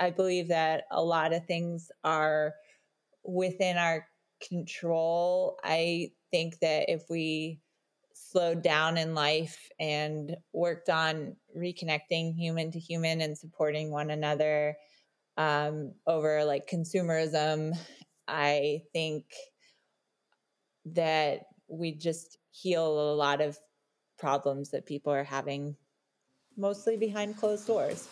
I believe that a lot of things are within our control. I think that if we slowed down in life and worked on reconnecting human to human and supporting one another um, over like consumerism, I think that we just heal a lot of problems that people are having mostly behind closed doors.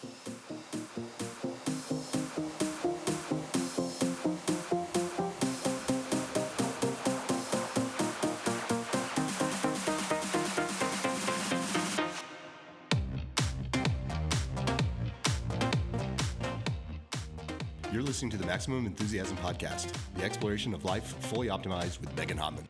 Listening to the Maximum Enthusiasm Podcast, the exploration of life fully optimized with Megan Hottman.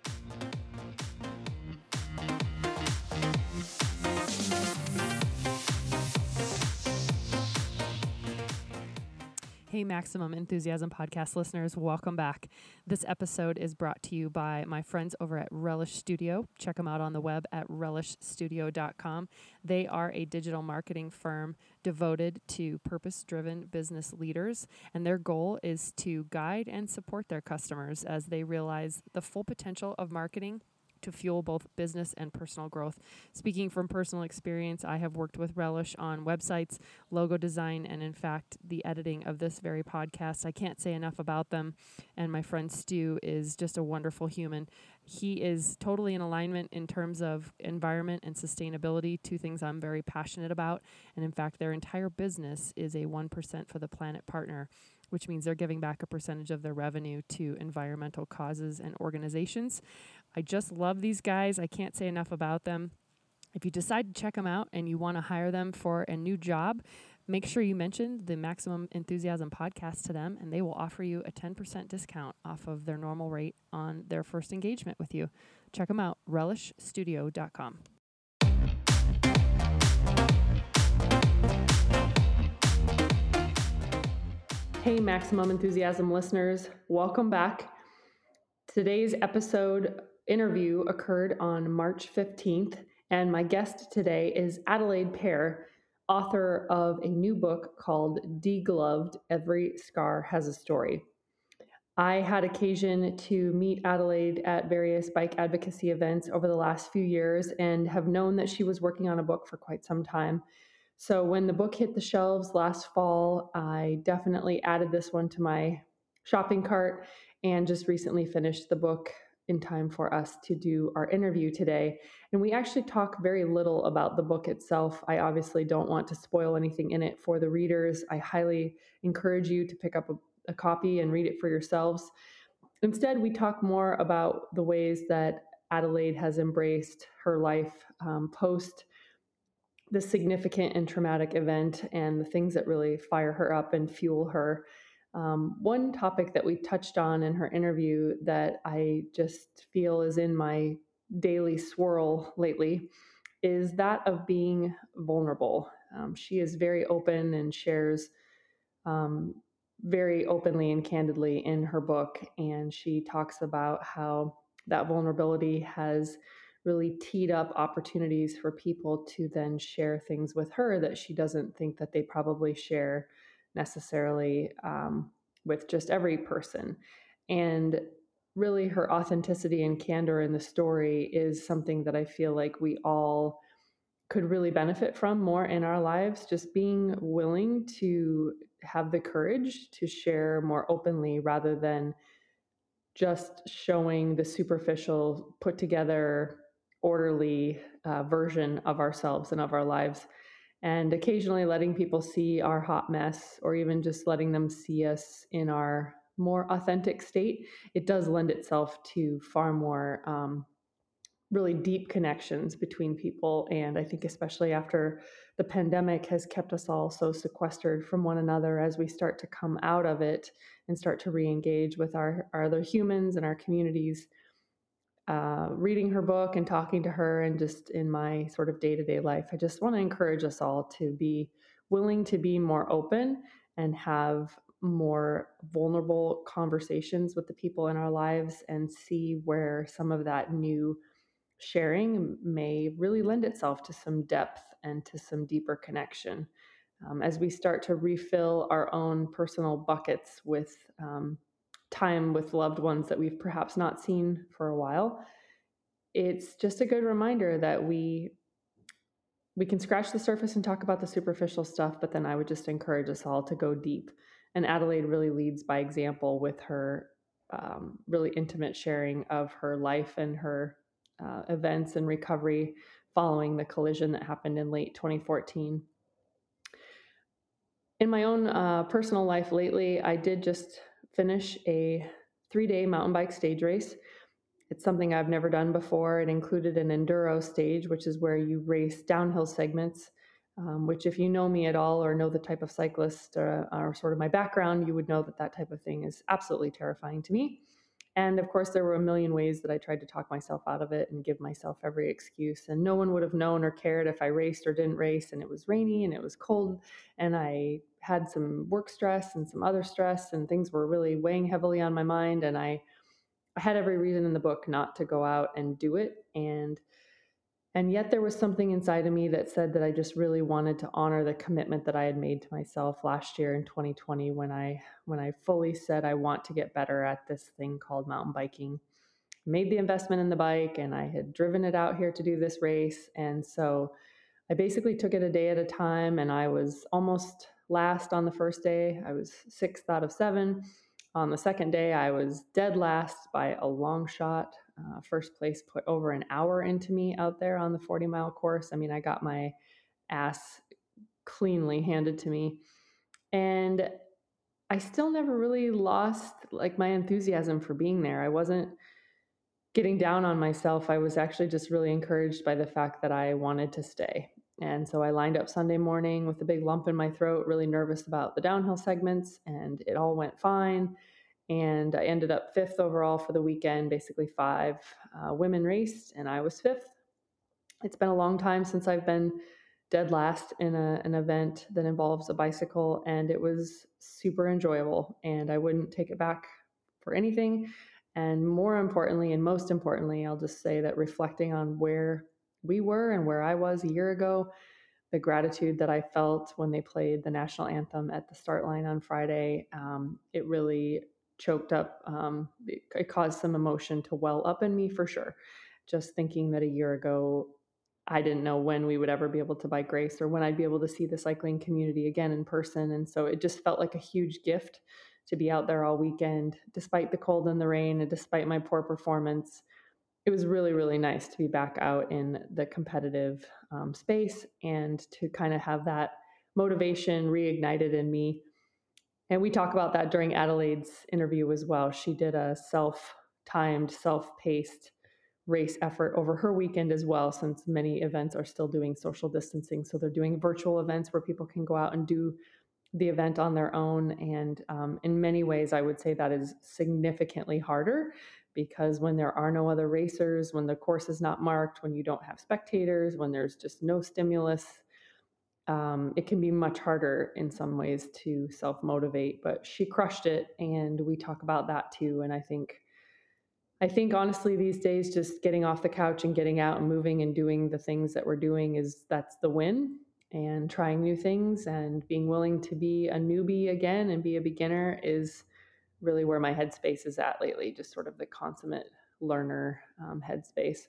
Hey, Maximum Enthusiasm Podcast listeners, welcome back. This episode is brought to you by my friends over at Relish Studio. Check them out on the web at relishstudio.com. They are a digital marketing firm devoted to purpose driven business leaders, and their goal is to guide and support their customers as they realize the full potential of marketing to fuel both business and personal growth. Speaking from personal experience, I have worked with Relish on websites, logo design, and in fact, the editing of this very podcast. I can't say enough about them. And my friend Stu is just a wonderful human. He is totally in alignment in terms of environment and sustainability, two things I'm very passionate about. And in fact, their entire business is a 1% for the planet partner which means they're giving back a percentage of their revenue to environmental causes and organizations. I just love these guys. I can't say enough about them. If you decide to check them out and you want to hire them for a new job, make sure you mention the Maximum Enthusiasm podcast to them, and they will offer you a 10% discount off of their normal rate on their first engagement with you. Check them out, relishstudio.com. Hey, Maximum Enthusiasm listeners, welcome back. Today's episode interview occurred on March 15th, and my guest today is Adelaide Perr, author of a new book called Degloved Every Scar Has a Story. I had occasion to meet Adelaide at various bike advocacy events over the last few years and have known that she was working on a book for quite some time. So when the book hit the shelves last fall, I definitely added this one to my shopping cart and just recently finished the book in time for us to do our interview today. And we actually talk very little about the book itself. I obviously don't want to spoil anything in it for the readers. I highly encourage you to pick up a, a copy and read it for yourselves. Instead, we talk more about the ways that Adelaide has embraced her life um, post the significant and traumatic event and the things that really fire her up and fuel her um, one topic that we touched on in her interview that I just feel is in my daily swirl lately is that of being vulnerable. Um, she is very open and shares um, very openly and candidly in her book. And she talks about how that vulnerability has really teed up opportunities for people to then share things with her that she doesn't think that they probably share necessarily um, with just every person. And really, her authenticity and candor in the story is something that I feel like we all could really benefit from more in our lives. Just being willing to have the courage to share more openly rather than just showing the superficial, put together, orderly uh, version of ourselves and of our lives and occasionally letting people see our hot mess or even just letting them see us in our more authentic state, it does lend itself to far more um, really deep connections between people. And I think, especially after the pandemic has kept us all so sequestered from one another, as we start to come out of it and start to re engage with our, our other humans and our communities, uh, reading her book and talking to her and just in my sort of day to day life, I just want to encourage us all to be willing to be more open and have more vulnerable conversations with the people in our lives and see where some of that new sharing may really lend itself to some depth and to some deeper connection. um, as we start to refill our own personal buckets with um, time with loved ones that we've perhaps not seen for a while, it's just a good reminder that we we can scratch the surface and talk about the superficial stuff, but then I would just encourage us all to go deep. And Adelaide really leads by example with her um, really intimate sharing of her life and her uh, events and recovery following the collision that happened in late 2014. In my own uh, personal life lately, I did just finish a three day mountain bike stage race. It's something I've never done before. It included an enduro stage, which is where you race downhill segments, um, which, if you know me at all or know the type of cyclist uh, or sort of my background, you would know that that type of thing is absolutely terrifying to me. And of course, there were a million ways that I tried to talk myself out of it and give myself every excuse. And no one would have known or cared if I raced or didn't race. And it was rainy and it was cold. And I had some work stress and some other stress, and things were really weighing heavily on my mind. And I, I had every reason in the book not to go out and do it. And and yet there was something inside of me that said that I just really wanted to honor the commitment that I had made to myself last year in 2020 when I when I fully said I want to get better at this thing called mountain biking. made the investment in the bike and I had driven it out here to do this race and so I basically took it a day at a time and I was almost last on the first day. I was 6th out of 7. On the second day I was dead last by a long shot uh, first place put over an hour into me out there on the 40 mile course. I mean, I got my ass cleanly handed to me. And I still never really lost like my enthusiasm for being there. I wasn't getting down on myself. I was actually just really encouraged by the fact that I wanted to stay. And so I lined up Sunday morning with a big lump in my throat, really nervous about the downhill segments, and it all went fine and I ended up fifth overall for the weekend. Basically, five uh, women raced, and I was fifth. It's been a long time since I've been dead last in a, an event that involves a bicycle, and it was super enjoyable. And I wouldn't take it back for anything. And more importantly, and most importantly, I'll just say that reflecting on where we were and where I was a year ago, the gratitude that I felt when they played the national anthem at the start line on Friday, um, it really choked up. Um, it, it caused some emotion to well up in me for sure. Just thinking that a year ago, I didn't know when we would ever be able to buy Grace or when I'd be able to see the cycling community again in person. And so it just felt like a huge gift to be out there all weekend, despite the cold and the rain and despite my poor performance. It was really, really nice to be back out in the competitive um, space and to kind of have that motivation reignited in me and we talk about that during Adelaide's interview as well. She did a self timed, self paced race effort over her weekend as well, since many events are still doing social distancing. So they're doing virtual events where people can go out and do the event on their own. And um, in many ways, I would say that is significantly harder because when there are no other racers, when the course is not marked, when you don't have spectators, when there's just no stimulus, um, it can be much harder in some ways to self motivate. But she crushed it, and we talk about that too. And I think, I think honestly, these days, just getting off the couch and getting out and moving and doing the things that we're doing is that's the win. And trying new things and being willing to be a newbie again and be a beginner is really where my headspace is at lately. Just sort of the consummate learner um, headspace.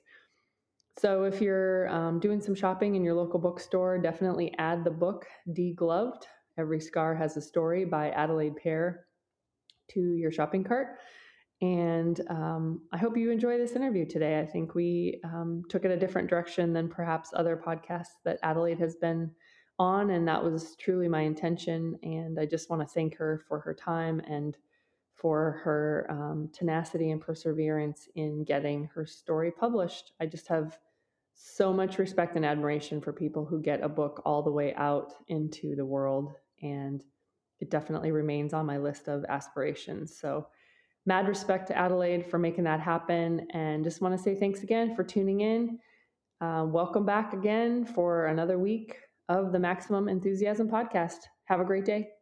So if you're um, doing some shopping in your local bookstore, definitely add the book Degloved. Every Scar Has a Story by Adelaide Perr to your shopping cart. And um, I hope you enjoy this interview today. I think we um, took it a different direction than perhaps other podcasts that Adelaide has been on. And that was truly my intention. And I just want to thank her for her time and for her um, tenacity and perseverance in getting her story published. I just have so much respect and admiration for people who get a book all the way out into the world. And it definitely remains on my list of aspirations. So, mad respect to Adelaide for making that happen. And just want to say thanks again for tuning in. Uh, welcome back again for another week of the Maximum Enthusiasm podcast. Have a great day.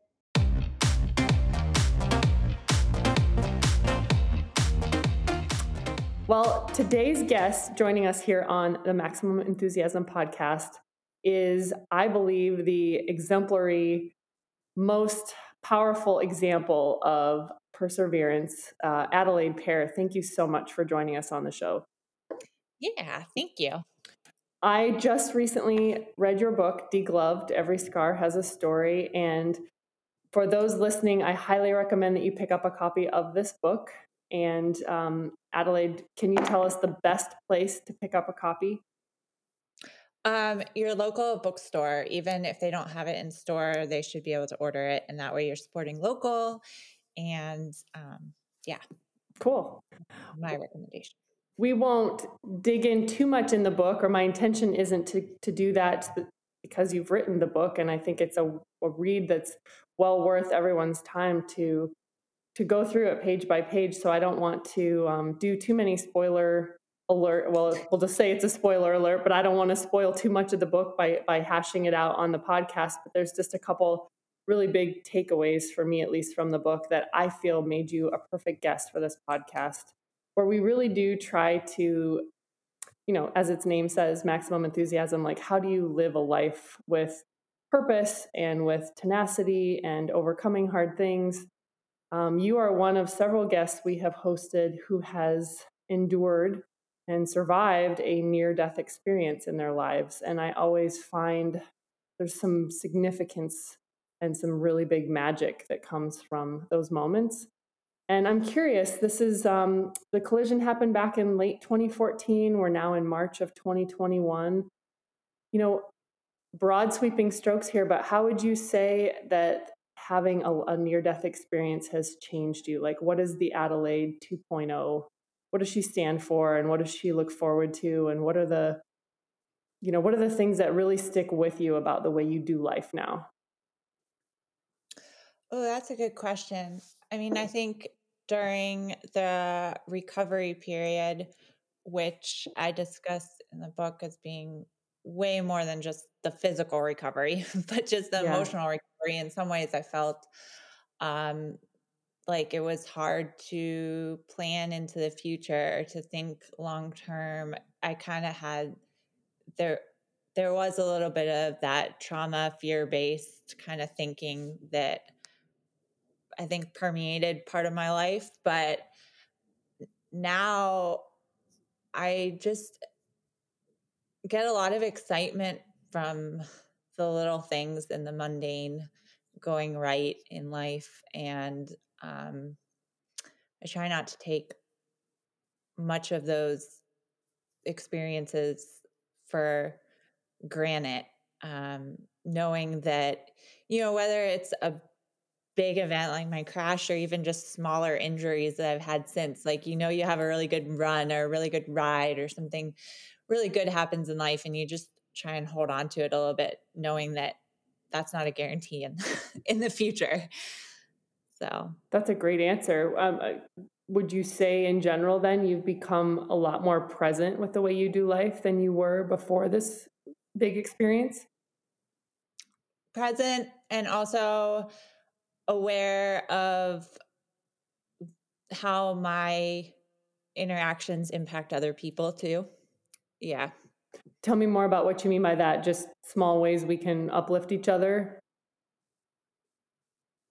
Well, today's guest joining us here on the Maximum Enthusiasm podcast is, I believe, the exemplary, most powerful example of perseverance. Uh, Adelaide Perr, thank you so much for joining us on the show. Yeah, thank you. I just recently read your book, Degloved Every Scar Has a Story. And for those listening, I highly recommend that you pick up a copy of this book. And um, Adelaide, can you tell us the best place to pick up a copy? Um, your local bookstore, even if they don't have it in store, they should be able to order it. And that way you're supporting local. And um, yeah. Cool. My recommendation we won't dig in too much in the book, or my intention isn't to, to do that because you've written the book. And I think it's a, a read that's well worth everyone's time to to go through it page by page. So I don't want to um, do too many spoiler alert. Well, we'll just say it's a spoiler alert, but I don't want to spoil too much of the book by by hashing it out on the podcast. But there's just a couple really big takeaways for me, at least from the book, that I feel made you a perfect guest for this podcast where we really do try to you know as its name says maximum enthusiasm like how do you live a life with purpose and with tenacity and overcoming hard things um, you are one of several guests we have hosted who has endured and survived a near death experience in their lives and i always find there's some significance and some really big magic that comes from those moments and I'm curious, this is um, the collision happened back in late 2014. We're now in March of 2021. You know, broad sweeping strokes here, but how would you say that having a, a near death experience has changed you? Like, what is the Adelaide 2.0? What does she stand for? And what does she look forward to? And what are the, you know, what are the things that really stick with you about the way you do life now? Oh, that's a good question. I mean, I think during the recovery period, which I discuss in the book as being way more than just the physical recovery, but just the yeah. emotional recovery. In some ways, I felt um, like it was hard to plan into the future, to think long term. I kind of had there. There was a little bit of that trauma, fear based kind of thinking that I think permeated part of my life. But now I just get a lot of excitement from the little things and the mundane going right in life. And um, I try not to take much of those experiences for granted, um, knowing that, you know, whether it's a big event like my crash or even just smaller injuries that I've had since. Like, you know, you have a really good run or a really good ride or something really good happens in life and you just try and hold on to it a little bit, knowing that that's not a guarantee in, in the future. So that's a great answer. Um, uh, would you say in general then you've become a lot more present with the way you do life than you were before this big experience? Present and also aware of how my interactions impact other people too. Yeah. Tell me more about what you mean by that. Just small ways we can uplift each other.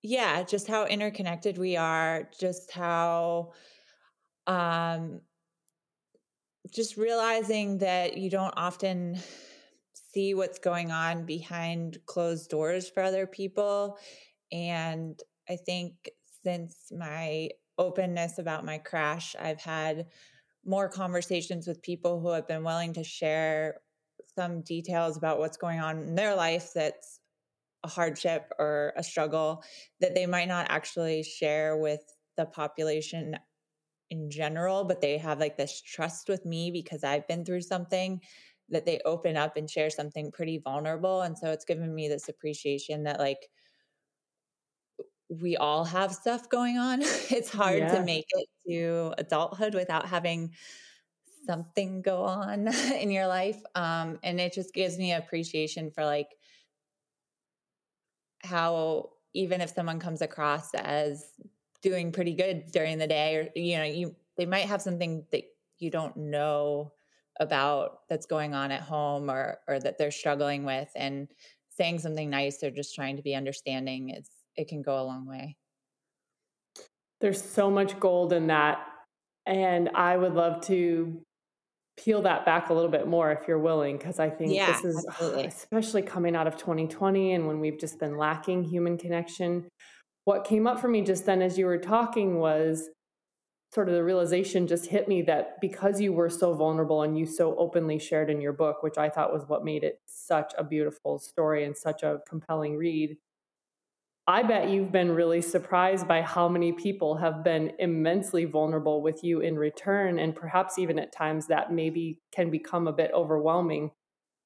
Yeah, just how interconnected we are, just how um just realizing that you don't often see what's going on behind closed doors for other people and I think since my openness about my crash, I've had more conversations with people who have been willing to share some details about what's going on in their life that's a hardship or a struggle that they might not actually share with the population in general, but they have like this trust with me because I've been through something that they open up and share something pretty vulnerable. And so it's given me this appreciation that, like, we all have stuff going on. It's hard yeah. to make it to adulthood without having something go on in your life. Um, and it just gives me appreciation for like how even if someone comes across as doing pretty good during the day or you know you they might have something that you don't know about that's going on at home or or that they're struggling with and saying something nice or just trying to be understanding it's it can go a long way there's so much gold in that and i would love to peel that back a little bit more if you're willing because i think yeah, this is absolutely. especially coming out of 2020 and when we've just been lacking human connection what came up for me just then as you were talking was sort of the realization just hit me that because you were so vulnerable and you so openly shared in your book which i thought was what made it such a beautiful story and such a compelling read I bet you've been really surprised by how many people have been immensely vulnerable with you in return, and perhaps even at times that maybe can become a bit overwhelming.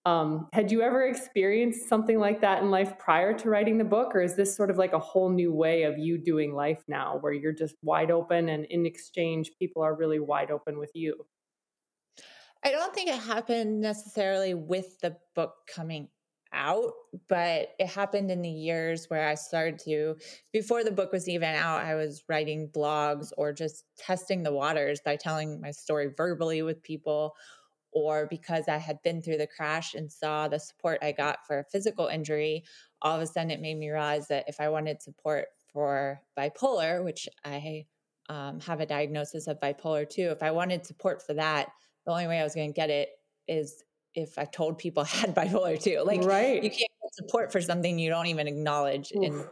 Um, had you ever experienced something like that in life prior to writing the book, or is this sort of like a whole new way of you doing life now, where you're just wide open and in exchange, people are really wide open with you? I don't think it happened necessarily with the book coming out, but it happened in the years where I started to, before the book was even out, I was writing blogs or just testing the waters by telling my story verbally with people, or because I had been through the crash and saw the support I got for a physical injury. All of a sudden, it made me realize that if I wanted support for bipolar, which I um, have a diagnosis of bipolar 2, if I wanted support for that, the only way I was going to get it is if I told people I had bipolar too. Like right. you can't get support for something you don't even acknowledge Oof. in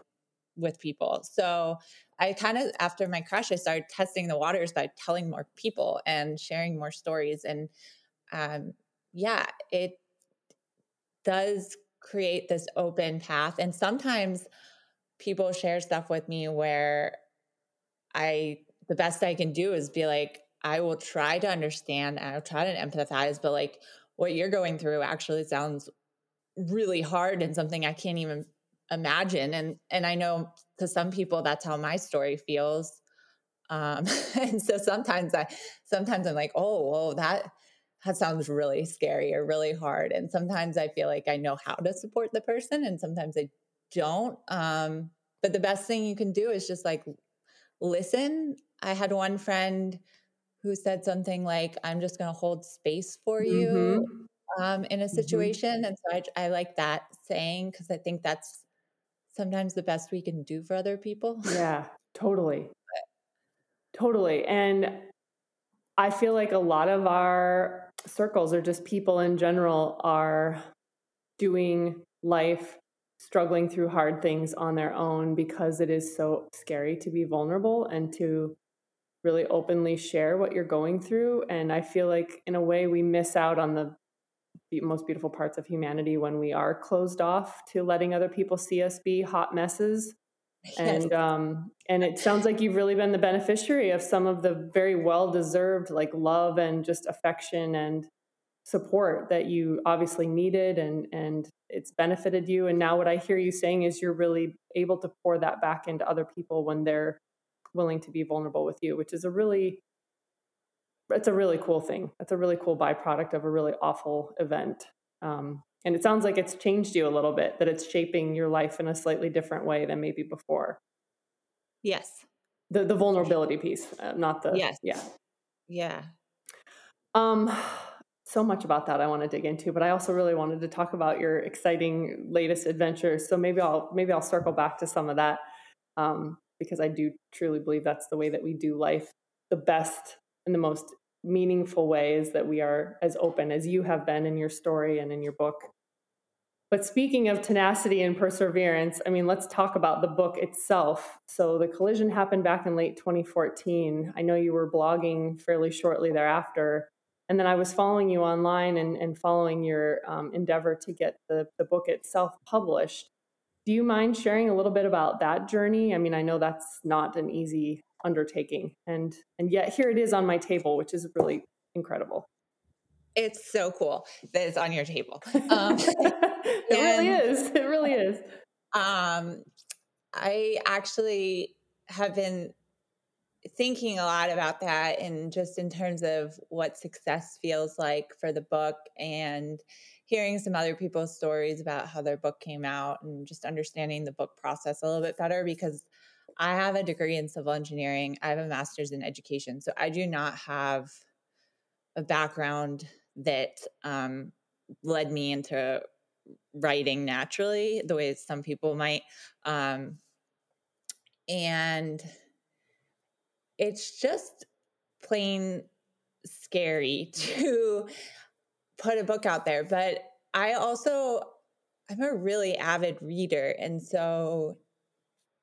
with people. So I kind of after my crash, I started testing the waters by telling more people and sharing more stories. And um, yeah, it does create this open path. And sometimes people share stuff with me where I the best I can do is be like, I will try to understand, I'll try to empathize, but like what you're going through actually sounds really hard and something I can't even imagine. And and I know to some people that's how my story feels. Um, and so sometimes I sometimes I'm like, oh, well, that that sounds really scary or really hard. And sometimes I feel like I know how to support the person, and sometimes I don't. Um, but the best thing you can do is just like listen. I had one friend who said something like, I'm just going to hold space for you mm-hmm. um, in a mm-hmm. situation. Mm-hmm. And so I, I like that saying because I think that's sometimes the best we can do for other people. Yeah, totally. totally. And I feel like a lot of our circles or just people in general are doing life struggling through hard things on their own because it is so scary to be vulnerable and to really openly share what you're going through. And I feel like, in a way, we miss out on the most beautiful parts of humanity when we are closed off to letting other people see us be hot messes. Yes. And um, and it sounds like you've really been the beneficiary of some of the very well deserved like love and just affection and support that you obviously needed and and it's benefited you and now what i hear you saying is you're really able to pour that back into other people when they're willing to be vulnerable with you, which is a really it's a really cool thing. It's a really cool byproduct of a really awful event. Um, and it sounds like it's changed you a little bit, that it's shaping your life in a slightly different way than maybe before. Yes. The the vulnerability piece, uh, not the yes. Yeah. Yeah. Um so much about that I want to dig into, but I also really wanted to talk about your exciting latest adventures. So maybe I'll maybe I'll circle back to some of that. Um, because I do truly believe that's the way that we do life the best and the most meaningful way is that we are as open as you have been in your story and in your book. But speaking of tenacity and perseverance, I mean, let's talk about the book itself. So, the collision happened back in late 2014. I know you were blogging fairly shortly thereafter. And then I was following you online and, and following your um, endeavor to get the, the book itself published. Do you mind sharing a little bit about that journey? I mean, I know that's not an easy undertaking, and and yet here it is on my table, which is really incredible. It's so cool that it's on your table. Um, it and, really is. It really is. Um, I actually have been thinking a lot about that and just in terms of what success feels like for the book and hearing some other people's stories about how their book came out and just understanding the book process a little bit better because I have a degree in civil engineering. I have a master's in education. So I do not have a background that um, led me into writing naturally, the way some people might. Um, and it's just plain scary to put a book out there. But I also, I'm a really avid reader. And so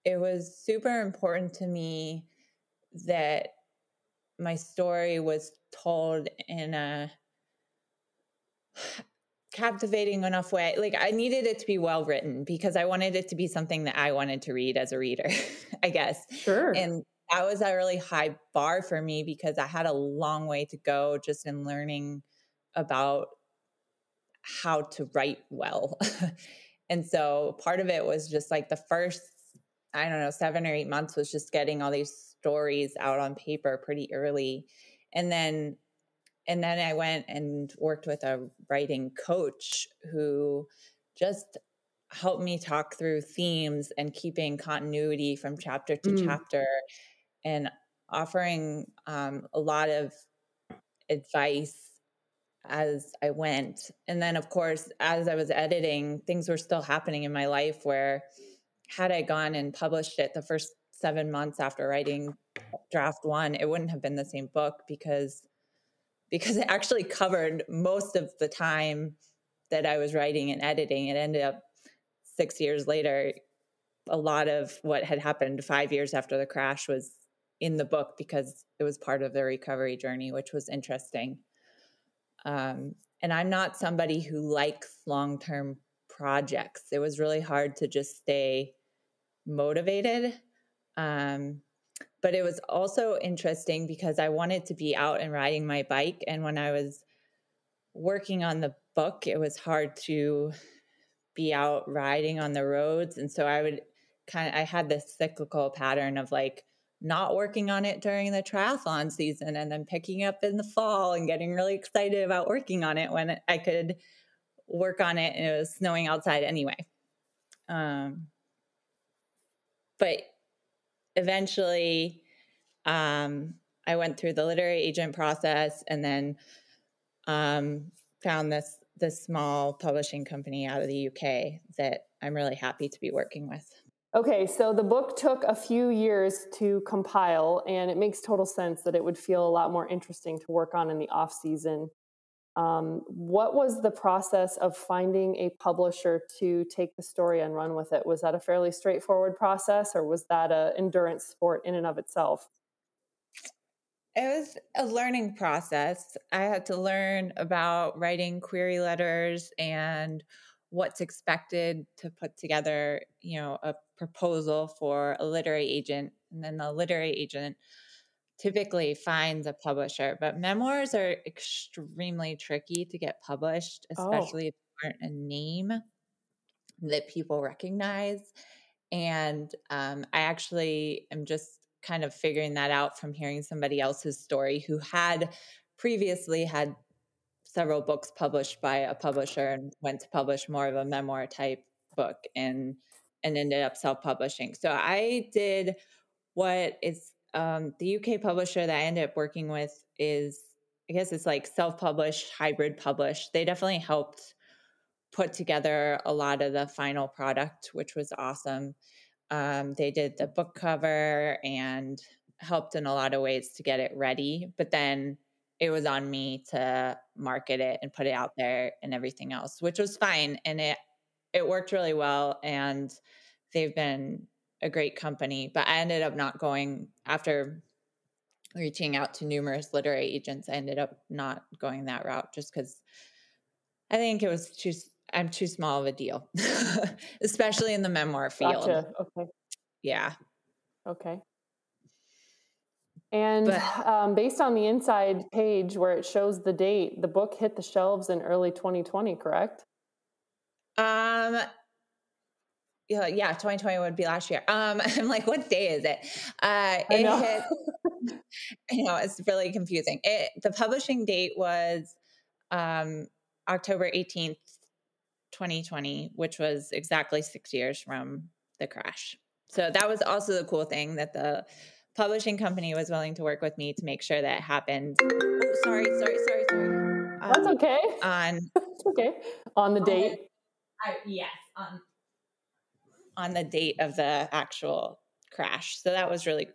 it was super important to me that my story was told in a captivating enough way. Like I needed it to be well written because I wanted it to be something that I wanted to read as a reader, I guess. Sure. And that was a really high bar for me because I had a long way to go just in learning about how to write well. and so part of it was just like the first, I don't know, seven or eight months was just getting all these stories out on paper pretty early. And then and then I went and worked with a writing coach who just helped me talk through themes and keeping continuity from chapter to mm. chapter and offering um, a lot of advice as I went. And then, of course, as I was editing, things were still happening in my life where, had I gone and published it the first seven months after writing draft one, it wouldn't have been the same book because because it actually covered most of the time that I was writing and editing. It ended up six years later. A lot of what had happened five years after the crash was in the book because it was part of the recovery journey, which was interesting. Um, and I'm not somebody who likes long term projects. It was really hard to just stay motivated. Um, but it was also interesting because I wanted to be out and riding my bike. And when I was working on the book, it was hard to be out riding on the roads. And so I would kind of, I had this cyclical pattern of like, not working on it during the triathlon season and then picking up in the fall and getting really excited about working on it when I could work on it and it was snowing outside anyway. Um, but eventually, um, I went through the literary agent process and then um, found this this small publishing company out of the UK that I'm really happy to be working with. Okay, so the book took a few years to compile, and it makes total sense that it would feel a lot more interesting to work on in the off season. Um, what was the process of finding a publisher to take the story and run with it? Was that a fairly straightforward process, or was that an endurance sport in and of itself? It was a learning process. I had to learn about writing query letters and what's expected to put together, you know, a proposal for a literary agent, and then the literary agent typically finds a publisher, but memoirs are extremely tricky to get published, oh. especially oh. if you aren't a name that people recognize. And um, I actually am just kind of figuring that out from hearing somebody else's story who had previously had several books published by a publisher and went to publish more of a memoir type book and and ended up self-publishing. So I did what is um, the UK publisher that I ended up working with is, I guess it's like self published, hybrid published. They definitely helped put together a lot of the final product, which was awesome. Um, they did the book cover and helped in a lot of ways to get it ready. But then it was on me to market it and put it out there and everything else, which was fine. And it it worked really well. And they've been a great company, but I ended up not going after reaching out to numerous literary agents. I ended up not going that route just because I think it was too. I'm too small of a deal, especially in the memoir field. Gotcha. Okay. Yeah. Okay. And but, um, based on the inside page where it shows the date, the book hit the shelves in early 2020, correct? Um, yeah, yeah, 2020 would be last year. Um, I'm like, what day is it? Uh, it know. hit. you know, it's really confusing. It the publishing date was um, October 18th, 2020, which was exactly six years from the crash. So that was also the cool thing that the publishing company was willing to work with me to make sure that happened. Oh, sorry, sorry, sorry, sorry. That's um, okay. on okay. On the date. I, yes, on on the date of the actual crash. So that was really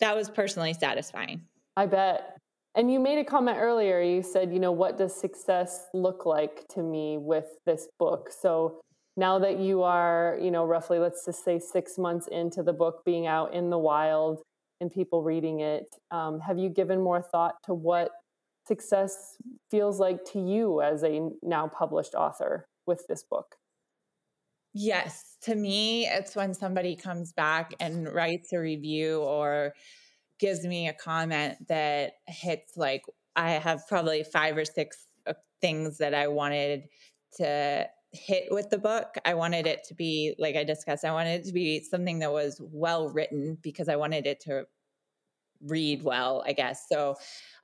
that was personally satisfying. I bet. And you made a comment earlier. You said, you know, what does success look like to me with this book? So now that you are, you know, roughly, let's just say six months into the book being out in the wild and people reading it, um, have you given more thought to what success feels like to you as a now published author with this book? Yes, to me, it's when somebody comes back and writes a review or gives me a comment that hits like I have probably five or six uh, things that I wanted to hit with the book. I wanted it to be, like I discussed, I wanted it to be something that was well written because I wanted it to read well, I guess. So,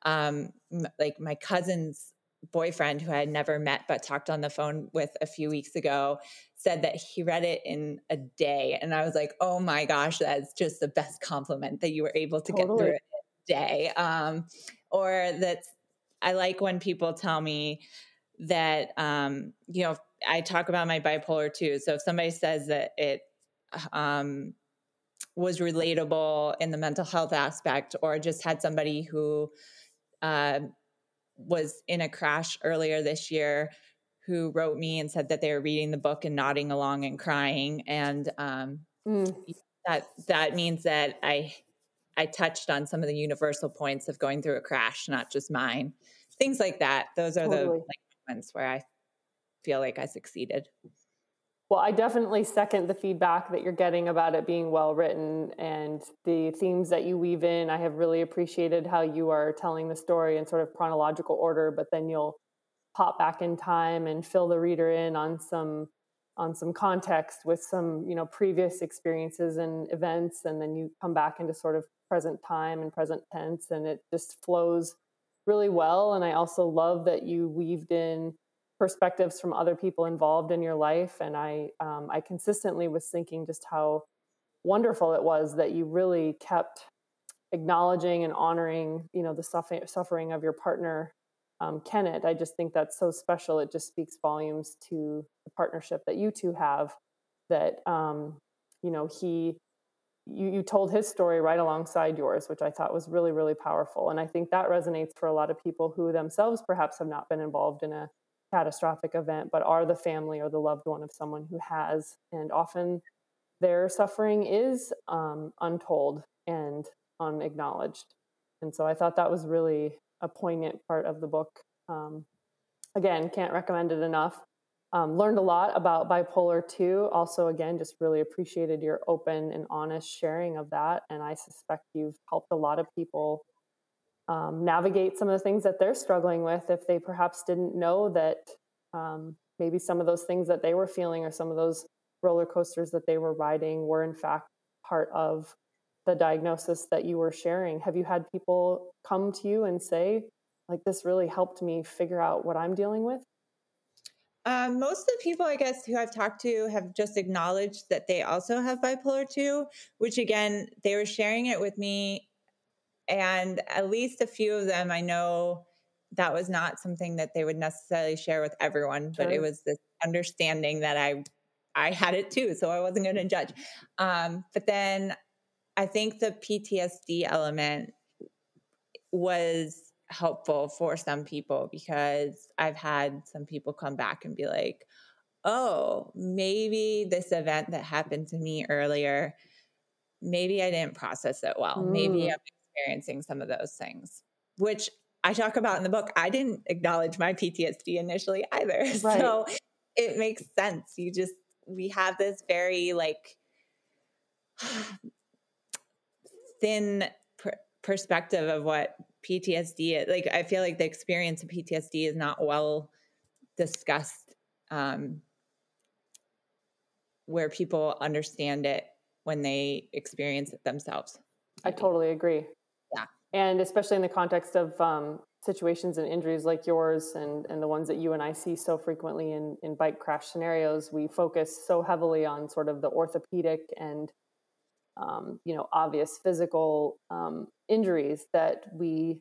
um, like my cousin's boyfriend, who I had never met but talked on the phone with a few weeks ago, said that he read it in a day. And I was like, oh my gosh, that's just the best compliment that you were able to totally. get through it in a day. Um, or that I like when people tell me that, um, you know, I talk about my bipolar too. So if somebody says that it, um, was relatable in the mental health aspect, or just had somebody who uh, was in a crash earlier this year who wrote me and said that they were reading the book and nodding along and crying and um, mm. that that means that i i touched on some of the universal points of going through a crash not just mine things like that those are totally. the like, moments where i feel like i succeeded well, I definitely second the feedback that you're getting about it being well written and the themes that you weave in. I have really appreciated how you are telling the story in sort of chronological order, but then you'll pop back in time and fill the reader in on some on some context with some you know previous experiences and events and then you come back into sort of present time and present tense and it just flows really well and i also love that you weaved in perspectives from other people involved in your life and i um, i consistently was thinking just how wonderful it was that you really kept acknowledging and honoring you know the suffering of your partner um, kenneth. I just think that's so special. It just speaks volumes to the partnership that you two have that um, you know he you, you told his story right alongside yours which i thought was really really powerful. And i think that resonates for a lot of people who themselves perhaps have not been involved in a catastrophic event, but are the family or the loved one of someone who has. And often their suffering is um, untold and unacknowledged. And so I thought that was really a poignant part of the book. Um, again, can't recommend it enough. Um, learned a lot about bipolar 2. Also, again, just really appreciated your open and honest sharing of that. And I suspect you've helped a lot of people um, navigate some of the things that they're struggling with if they perhaps didn't know that um, maybe some of those things that they were feeling or some of those roller coasters that they were riding were in fact part of the diagnosis that you were sharing. Have you had people come to you and say like this really helped me figure out what i'm dealing with um, most of the people, I guess, who I've talked to have just acknowledged that they also have bipolar 2, which again, they were sharing it with me and at least a few of them I know that was not something that they would necessarily share with everyone, but it was this understanding that I I had it too, so I wasn't going to judge. Um, but then I think the PTSD element was helpful for some people because I've had some people come back and be like, "Oh, maybe this event that happened to me earlier, maybe I didn't process it well. Mm. Maybe I'm experiencing some of those things, which I talk about in the book. I didn't acknowledge my PTSD initially either. Right. So it makes sense. You just, we have this very like thin perspective of what PTSD is. Like, I feel like the experience of PTSD is not well discussed um, where people understand it when they experience it themselves. I totally agree and especially in the context of um, situations and injuries like yours and, and the ones that you and I see so frequently in, in bike crash scenarios, we focus so heavily on sort of the orthopedic and um, you know obvious physical um, injuries that we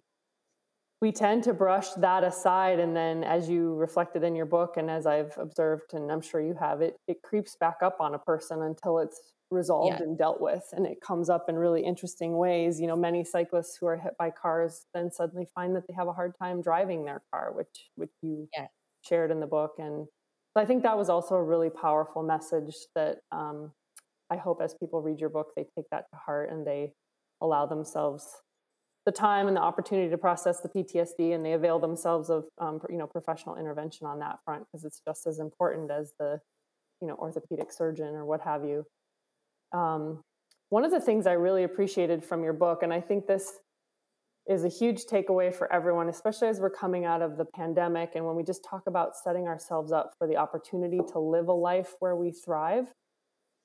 we tend to brush that aside. And then as you reflected in your book and as i've observed and i'm sure you have it it creeps back up on a person until it's resolved yeah. and dealt with and it comes up in really interesting ways you know many cyclists who are hit by cars then suddenly find that they have a hard time driving their car which which you yeah. shared in the book and so i think that was also a really powerful message that um, i hope as people read your book they take that to heart and they allow themselves the time and the opportunity to process the PTSD, and they avail themselves of um, you know professional intervention on that front because it's just as important as the you know orthopedic surgeon or what have you. Um, one of the things I really appreciated from your book, and I think this is a huge takeaway for everyone, especially as we're coming out of the pandemic and when we just talk about setting ourselves up for the opportunity to live a life where we thrive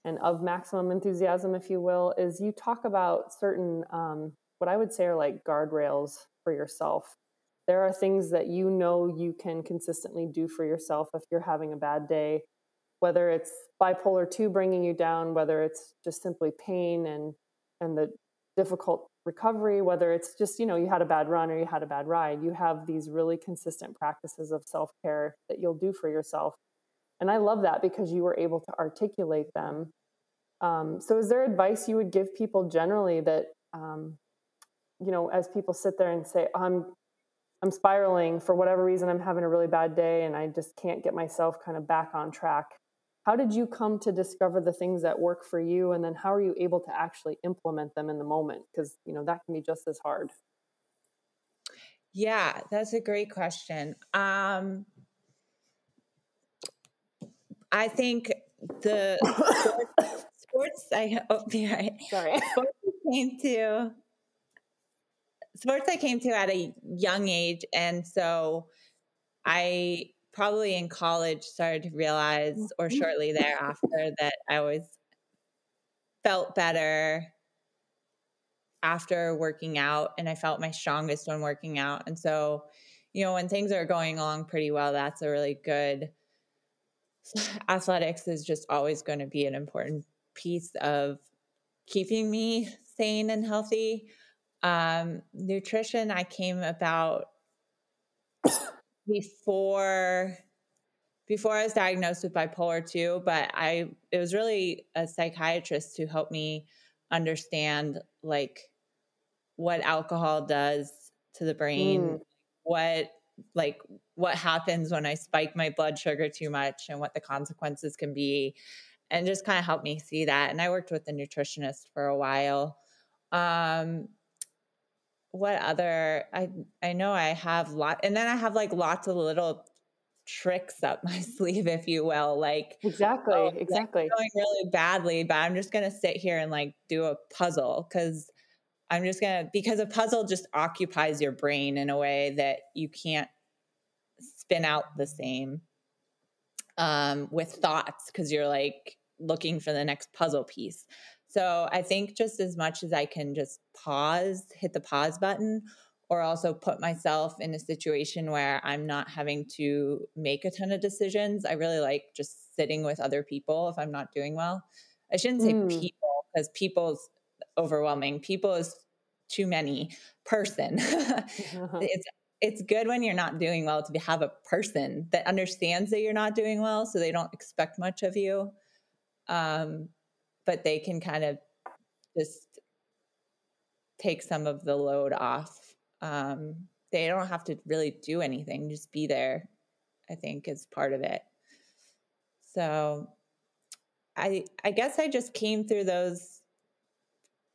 and of maximum enthusiasm, if you will, is you talk about certain um, what I would say are like guardrails for yourself. There are things that you know you can consistently do for yourself if you're having a bad day, whether it's bipolar 2 bringing you down, whether it's just simply pain and and the difficult recovery, whether it's just, you know, you had a bad run or you had a bad ride, you have these really consistent practices of self-care that you'll do for yourself. And I love that because you were able to articulate them. Um, so, is there advice you would give people generally that um, you know, as people sit there and say, I'm I'm spiraling for whatever reason, I'm having a really bad day and I just can't get myself kind of back on track. How did you come to discover the things that work for you? And then how are you able to actually implement them in the moment? Because, you know, that can be just as hard. Yeah, that's a great question. Um, I think the sports, sports I, oh, yeah, sorry, sports came to sports I came to at a young age. And so I probably in college started to realize, or mm-hmm. shortly thereafter, that I always felt better after working out and I felt my strongest when working out. And so, you know, when things are going along pretty well, that's a really good athletics is just always going to be an important piece of keeping me sane and healthy. Um, nutrition, I came about before before I was diagnosed with bipolar 2, but I it was really a psychiatrist who helped me understand like what alcohol does to the brain, mm. what like what happens when I spike my blood sugar too much and what the consequences can be and just kind of helped me see that. And I worked with a nutritionist for a while. Um, what other I I know I have lot and then I have like lots of little tricks up my sleeve, if you will. Like exactly, oh, exactly. Going really badly, but I'm just gonna sit here and like do a puzzle because I'm just gonna because a puzzle just occupies your brain in a way that you can't spin out the same um, with thoughts because you're like looking for the next puzzle piece. So I think just as much as I can just pause, hit the pause button, or also put myself in a situation where I'm not having to make a ton of decisions. I really like just sitting with other people if I'm not doing well. I shouldn't say mm. people because people's overwhelming. People is too many. Person. it's it's good when you're not doing well to have a person that understands that you're not doing well, so they don't expect much of you. Um, but they can kind of just take some of the load off. Um, they don't have to really do anything, just be there, I think is part of it. So I I guess I just came through those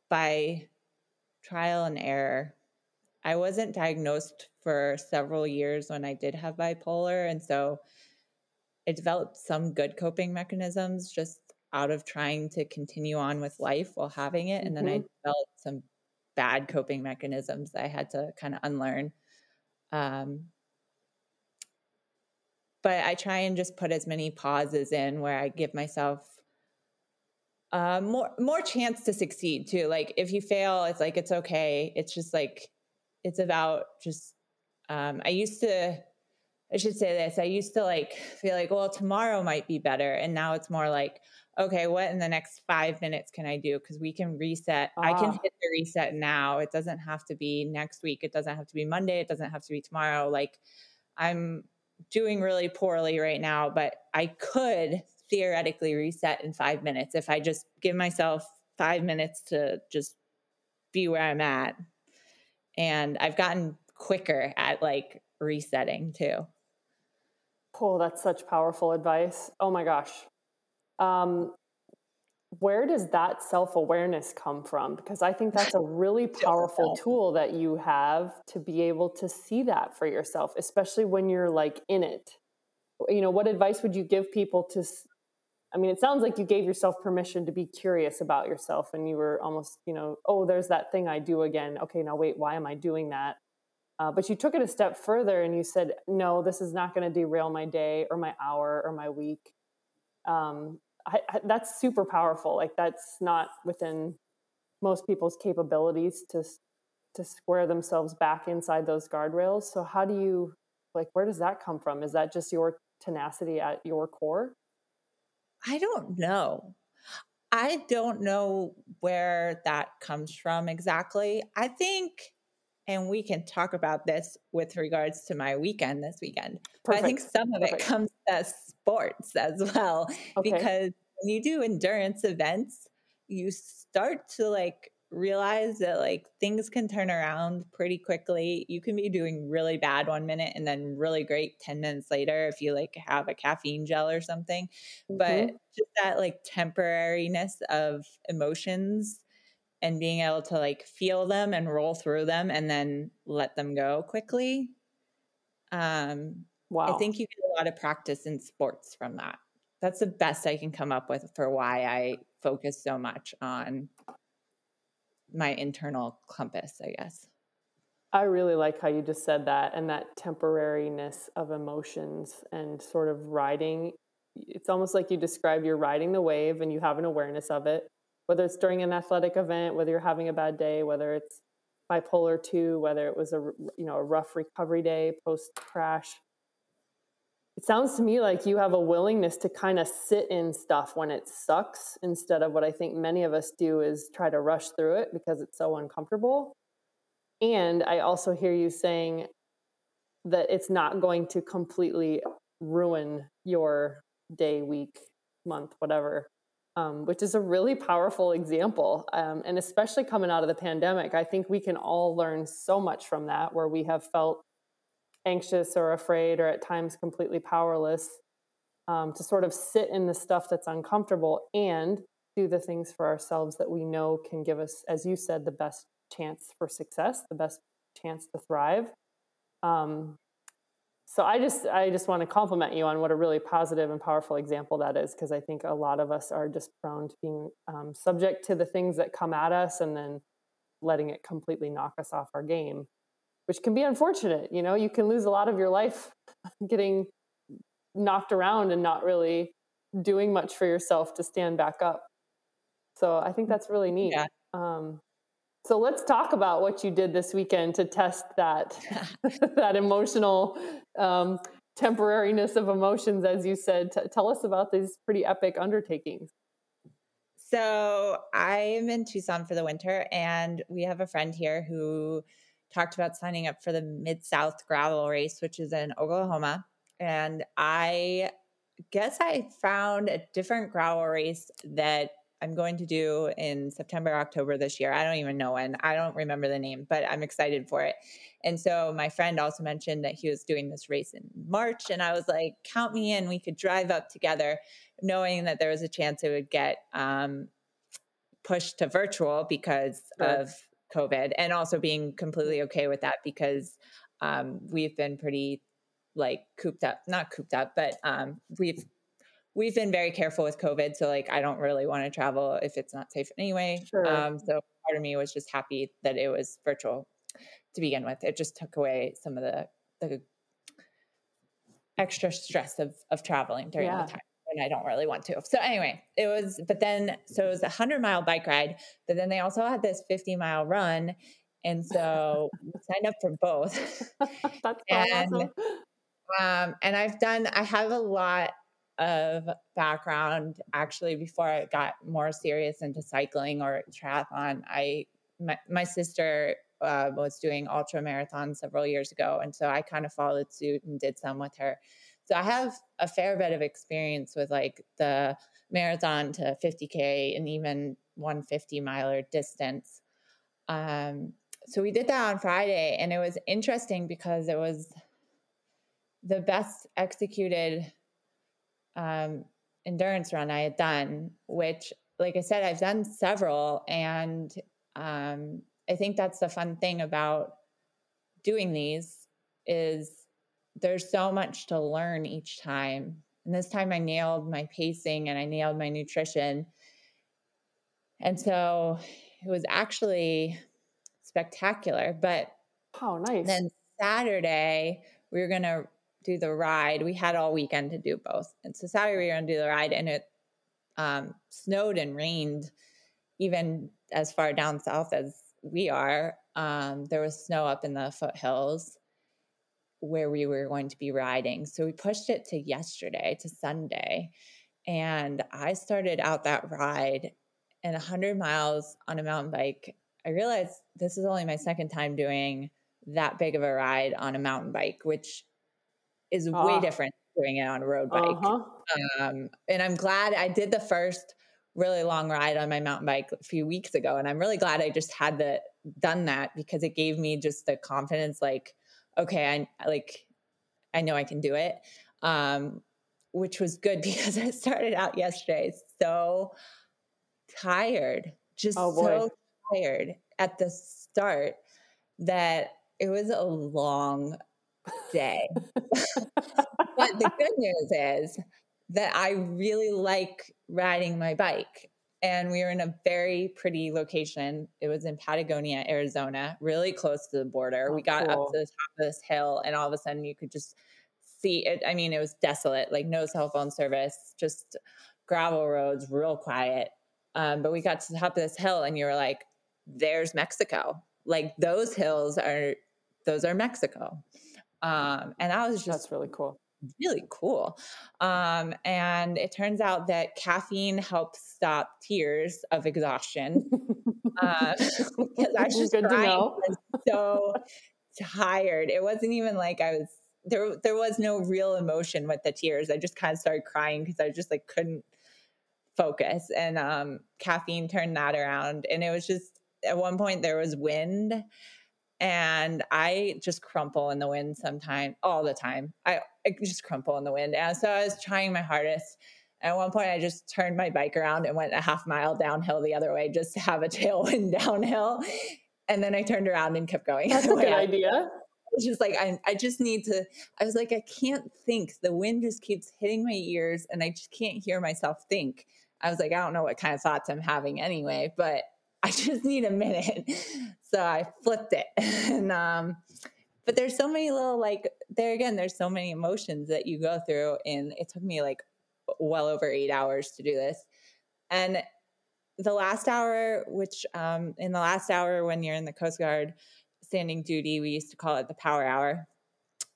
by trial and error. I wasn't diagnosed for several years when I did have bipolar and so I developed some good coping mechanisms just out of trying to continue on with life while having it. And mm-hmm. then I mm-hmm. developed some bad coping mechanisms that I had to kind of unlearn. Um, but I try and just put as many pauses in where I give myself uh, more more chance to succeed too. Like if you fail, it's like it's okay. It's just like it's about just. Um, I used to I should say this. I used to like feel like, well, tomorrow might be better. And now it's more like, okay, what in the next five minutes can I do? Because we can reset. Ah. I can ah. hit the reset now. It doesn't have to be next week. It doesn't have to be Monday. It doesn't have to be tomorrow. Like I'm doing really poorly right now, but I could theoretically reset in five minutes if I just give myself five minutes to just be where I'm at. And I've gotten quicker at like resetting too. Oh, that's such powerful advice. Oh my gosh. Um, where does that self awareness come from? Because I think that's a really powerful tool that you have to be able to see that for yourself, especially when you're like in it. You know, what advice would you give people to? I mean, it sounds like you gave yourself permission to be curious about yourself and you were almost, you know, oh, there's that thing I do again. Okay, now wait, why am I doing that? Uh, but you took it a step further and you said, no, this is not going to derail my day or my hour or my week. Um, I, I, that's super powerful. Like that's not within most people's capabilities to to square themselves back inside those guardrails. So how do you like where does that come from? Is that just your tenacity at your core? I don't know. I don't know where that comes from exactly. I think and we can talk about this with regards to my weekend this weekend. But I think some of Perfect. it comes to sports as well okay. because when you do endurance events, you start to like realize that like things can turn around pretty quickly. You can be doing really bad one minute and then really great 10 minutes later if you like have a caffeine gel or something. Mm-hmm. But just that like temporariness of emotions and being able to like feel them and roll through them and then let them go quickly. Um, wow. I think you get a lot of practice in sports from that. That's the best I can come up with for why I focus so much on my internal compass, I guess. I really like how you just said that and that temporariness of emotions and sort of riding. It's almost like you describe you're riding the wave and you have an awareness of it whether it's during an athletic event, whether you're having a bad day, whether it's bipolar 2, whether it was a you know a rough recovery day post crash. It sounds to me like you have a willingness to kind of sit in stuff when it sucks instead of what I think many of us do is try to rush through it because it's so uncomfortable. And I also hear you saying that it's not going to completely ruin your day, week, month, whatever um, which is a really powerful example. Um, and especially coming out of the pandemic, I think we can all learn so much from that, where we have felt anxious or afraid or at times completely powerless um, to sort of sit in the stuff that's uncomfortable and do the things for ourselves that we know can give us, as you said, the best chance for success, the best chance to thrive. Um, so i just i just want to compliment you on what a really positive and powerful example that is because i think a lot of us are just prone to being um, subject to the things that come at us and then letting it completely knock us off our game which can be unfortunate you know? You can lose a lot of your life getting knocked around and not really doing much for yourself to stand back up. So i think that's really neat. Yeah. um, so let's talk about what you did this weekend to test that that emotional um, temporariness of emotions, as you said. T- tell us about these pretty epic undertakings. So I'm in Tucson for the winter, and we have a friend here who talked about signing up for the Mid South Gravel Race, which is in Oklahoma. And I guess I found a different gravel race that I'm going to do in September, October this year. I don't even know when. I don't remember the name, but I'm excited for it. And so my friend also mentioned that he was doing this race in March. And I was like, count me in. We could drive up together, knowing that there was a chance it would get um, pushed to virtual because of COVID, and also being completely okay with that because um, we've been pretty like cooped up, not cooped up, but um, we've we've been very careful with COVID. So like, I don't really want to travel if it's not safe anyway. Sure. Um, so part of me was just happy that it was virtual to begin with. It just took away some of the, the extra stress of, of traveling during yeah. the time when I don't really want to. So anyway, it was, but then, so it was a hundred mile bike ride, but then they also had this 50 mile run. And so signed up for both. That's and awesome Um, and I've done, I have a lot of background actually before I got more serious into cycling or triathlon. I, my, my sister uh, was doing ultra marathon several years ago. And so I kind of followed suit and did some with her. So I have a fair bit of experience with like the marathon to 50K and even 150 miler distance. Um, so we did that on Friday, and it was interesting because it was the best executed um, endurance run I had done, which, like I said, I've done several. And um, I think that's the fun thing about doing these is there's so much to learn each time. And this time I nailed my pacing and I nailed my nutrition. And so it was actually spectacular. But oh, nice. Then Saturday, we were going to do the ride. We had all weekend to do both. And so Saturday, we were going to do the ride, and it um, snowed and rained even as far down south as we are. Um, there was snow up in the foothills where we were going to be riding. So we pushed it to yesterday, to Sunday. And I started out that ride and 100 miles on a mountain bike. I realized this is only my second time doing that big of a ride on a mountain bike, which is way ah. different doing it on a road bike. Uh-huh. Um, and I'm glad I did the first really long ride on my mountain bike a few weeks ago, and I'm really glad I just had the done that because it gave me just the confidence, like, okay, I like, I know I can do it. Um, which was good because I started out yesterday so tired, just oh so tired at the start that it was a long day. but the good news is that I really like riding my bike. And we were in a very pretty location. It was in Patagonia, Arizona, really close to the border. Oh, we got cool. up to the top of this hill, and all of a sudden you could just see it. I mean, it was desolate, like no cell phone service, just gravel roads, real quiet. Um, but we got to the top of this hill, and you were like, there's Mexico. Like those hills are, those are Mexico. Um, and that was just that's really cool. Really cool. Um, and it turns out that caffeine helps stop tears of exhaustion. uh, because I was just Good crying. so tired. It wasn't even like I was there. There was no real emotion with the tears. I just kind of started crying because I just like couldn't focus. And um, caffeine turned that around. And it was just at one point there was wind and I just crumple in the wind sometimes, all the time. I, I, just crumple in the wind. And so I was trying my hardest. At one point, I just turned my bike around and went a half mile downhill the other way just to have a tailwind downhill. And then I turned around and kept going. That's a good idea. It's just like I, I just need to. I was like, I can't think. The wind just keeps hitting my ears, and I just can't hear myself think. I was like, I don't know what kind of thoughts I'm having anyway, but I just need a minute. So I flipped it. and um but there's so many little like there again, there's so many emotions that you go through and it took me like well over 8 hours to do this. And the last hour, which um in the last hour when you're in the Coast Guard standing duty, we used to call it the power hour.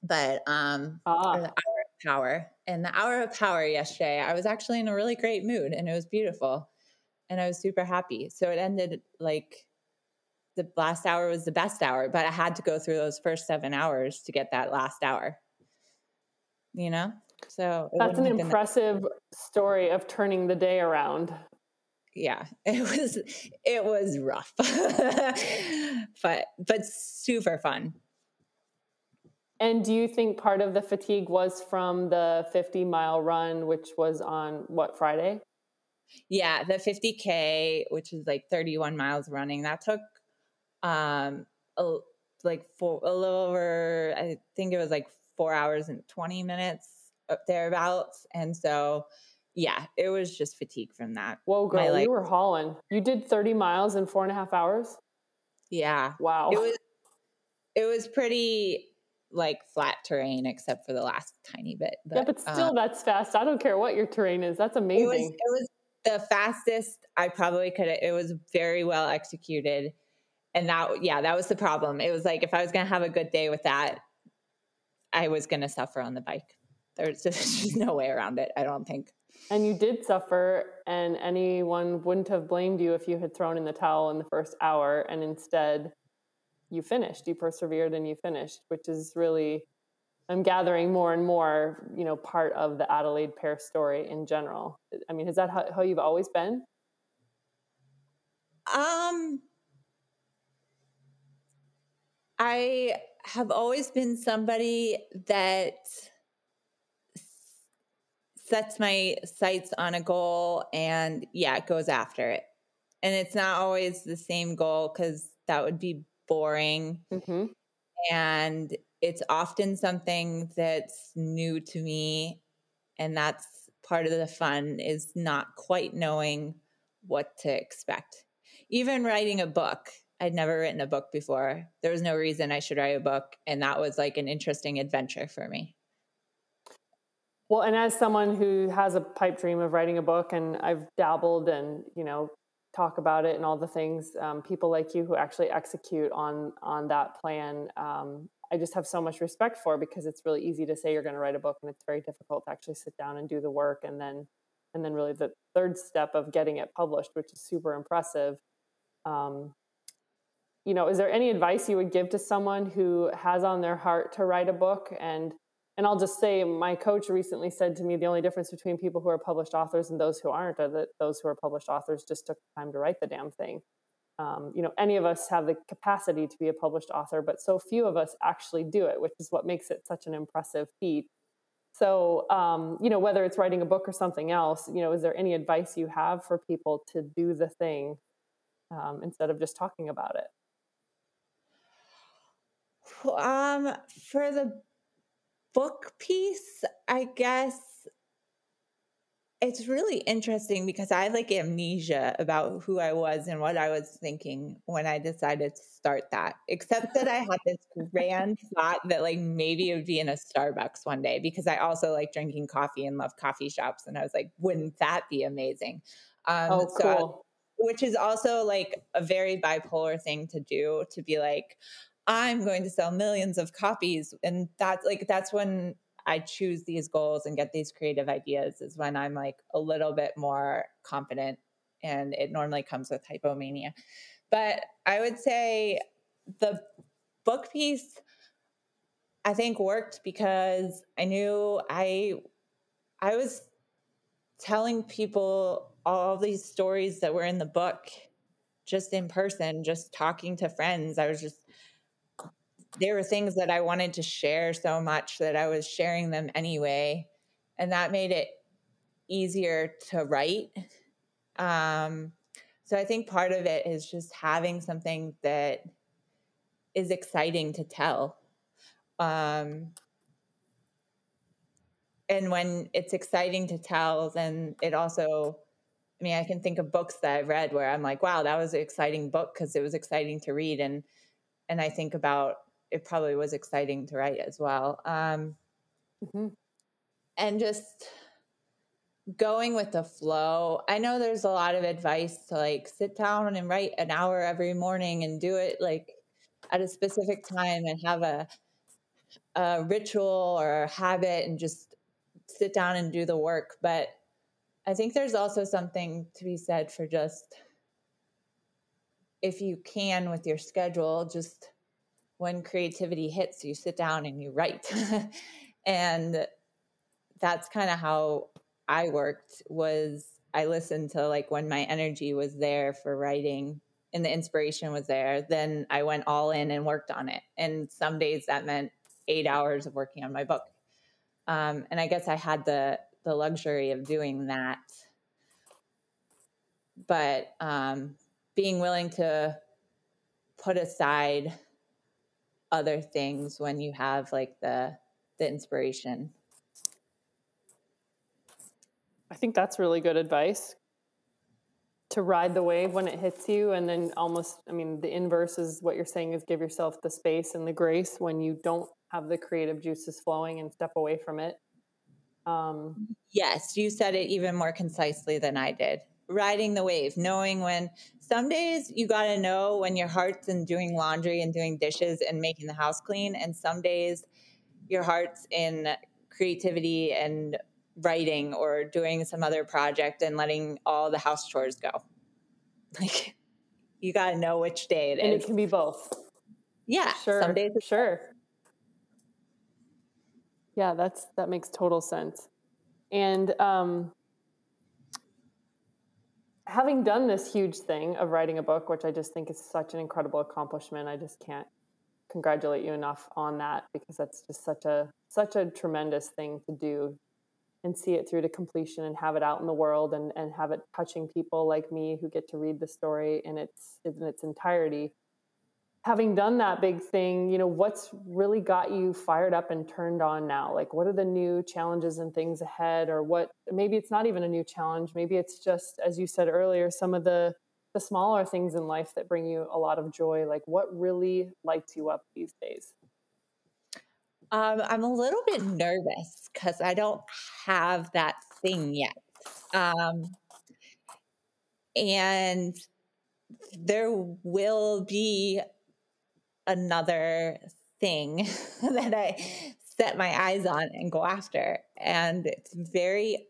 But um ah. the hour of power. And the hour of power yesterday, I was actually in a really great mood and it was beautiful and I was super happy. So it ended like the last hour was the best hour, but I had to go through those first seven hours to get that last hour. You know? So that's an impressive that. story of turning the day around. Yeah, it was it was rough. but but super fun. And do you think part of the fatigue was from the 50 mile run, which was on what Friday? Yeah, the 50K, which is like 31 miles running, that took um a, like four, a little over, I think it was like four hours and 20 minutes uh, thereabouts. And so, yeah, it was just fatigue from that. Whoa, girl, My, like, you were hauling. You did 30 miles in four and a half hours? Yeah. Wow. It was, it was pretty like flat terrain except for the last tiny bit. But, yeah, but still, um, that's fast. I don't care what your terrain is. That's amazing. It was, it was the fastest I probably could. It was very well executed, and that yeah, that was the problem. It was like if I was gonna have a good day with that, I was going to suffer on the bike. There's just no way around it, I don't think. And you did suffer, and anyone wouldn't have blamed you if you had thrown in the towel in the first hour, and instead you finished, you persevered, and you finished, which is really, I'm gathering more and more, you know, part of the Adelaide Perr story in general. I mean, is that how, how you've always been? Um, I have always been somebody that sets my sights on a goal and yeah, goes after it. And it's not always the same goal because that would be boring. Mm-hmm. And it's often something that's new to me. And that's part of the fun is not quite knowing what to expect. Even writing a book, I'd never written a book before. There was no reason I should write a book. And that was like an interesting adventure for me. Well, and as someone who has a pipe dream of writing a book, and I've dabbled and you know talk about it and all the things, um, people like you who actually execute on on that plan, um, I just have so much respect for because it's really easy to say you're going to write a book, and it's very difficult to actually sit down and do the work, and then and then really the third step of getting it published, which is super impressive. Um, you know, is there any advice you would give to someone who has on their heart to write a book and and I'll just say, my coach recently said to me the only difference between people who are published authors and those who aren't are that those who are published authors just took time to write the damn thing. Um, you know, any of us have the capacity to be a published author, but so few of us actually do it, which is what makes it such an impressive feat. So, um, you know, whether it's writing a book or something else, you know, is there any advice you have for people to do the thing um, instead of just talking about it? Um, for the book piece, I guess it's really interesting because I have like amnesia about who I was and what I was thinking when I decided to start that. Except that I had this grand thought that like maybe it would be in a Starbucks one day because I also like drinking coffee and love coffee shops. And I was like, wouldn't that be amazing? Um, oh, cool. So, which is also like a very bipolar thing to do to be like, I'm going to sell millions of copies. And that's like, that's when I choose these goals and get these creative ideas is when I'm like a little bit more confident. And it normally comes with hypomania. But I would say the book piece, I think worked because I knew I I was telling people all these stories that were in the book just in person, just talking to friends. I was just there were things that I wanted to share so much that I was sharing them anyway. And that made it easier to write. Um, so I think part of it is just having something that is exciting to tell. Um, and when it's exciting to tell, then it also, I mean, I can think of books that I've read where I'm like, wow, that was an exciting book because it was exciting to read. And and I think about it probably was exciting to write as well. Um, mm-hmm. And just going with the flow. I know there's a lot of advice to like sit down and write an hour every morning and do it like at a specific time and have a a ritual or a habit and just sit down and do the work. But I think there's also something to be said for just if you can with your schedule, just when creativity hits, you sit down and you write. and that's kind of how I worked was I listened to like when my energy was there for writing and the inspiration was there, then I went all in and worked on it. And some days that meant eight hours of working on my book. Um, and I guess I had the the luxury of doing that. But um, being willing to put aside other things when you have like the the inspiration? I think that's really good advice. To ride the wave when it hits you and then almost i mean the inverse is what you're saying is give yourself the space and the grace when you don't have the creative juices flowing and step away from it. Um, yes you said it even more concisely than i did riding the wave knowing when some days you got to know when your heart's in doing laundry and doing dishes and making the house clean. And some days your heart's in creativity and writing or doing some other project and letting all the house chores go. Like you got to know which day it and is. it can be both. Yeah, Sure. Some days, sure. Yeah, that's that makes total sense. And um, having done this huge thing of writing a book, which I just think is such an incredible accomplishment, I just can't congratulate you enough on that because that's just such a such a tremendous thing to do and see it through to completion and have it out in the world and, and have it touching people like me who get to read the story in its in its entirety having done that big thing, you know, what's really got you fired up and turned on now? Like, what are the new challenges and things ahead, or what? Maybe it's not even a new challenge. Maybe it's just, as you said earlier, some of the the smaller things in life that bring you a lot of joy. Like, what really lights you up these days? Um, I'm a little bit nervous because I don't have that thing yet. Um, and there will be another thing that I set my eyes on and go after. And it's very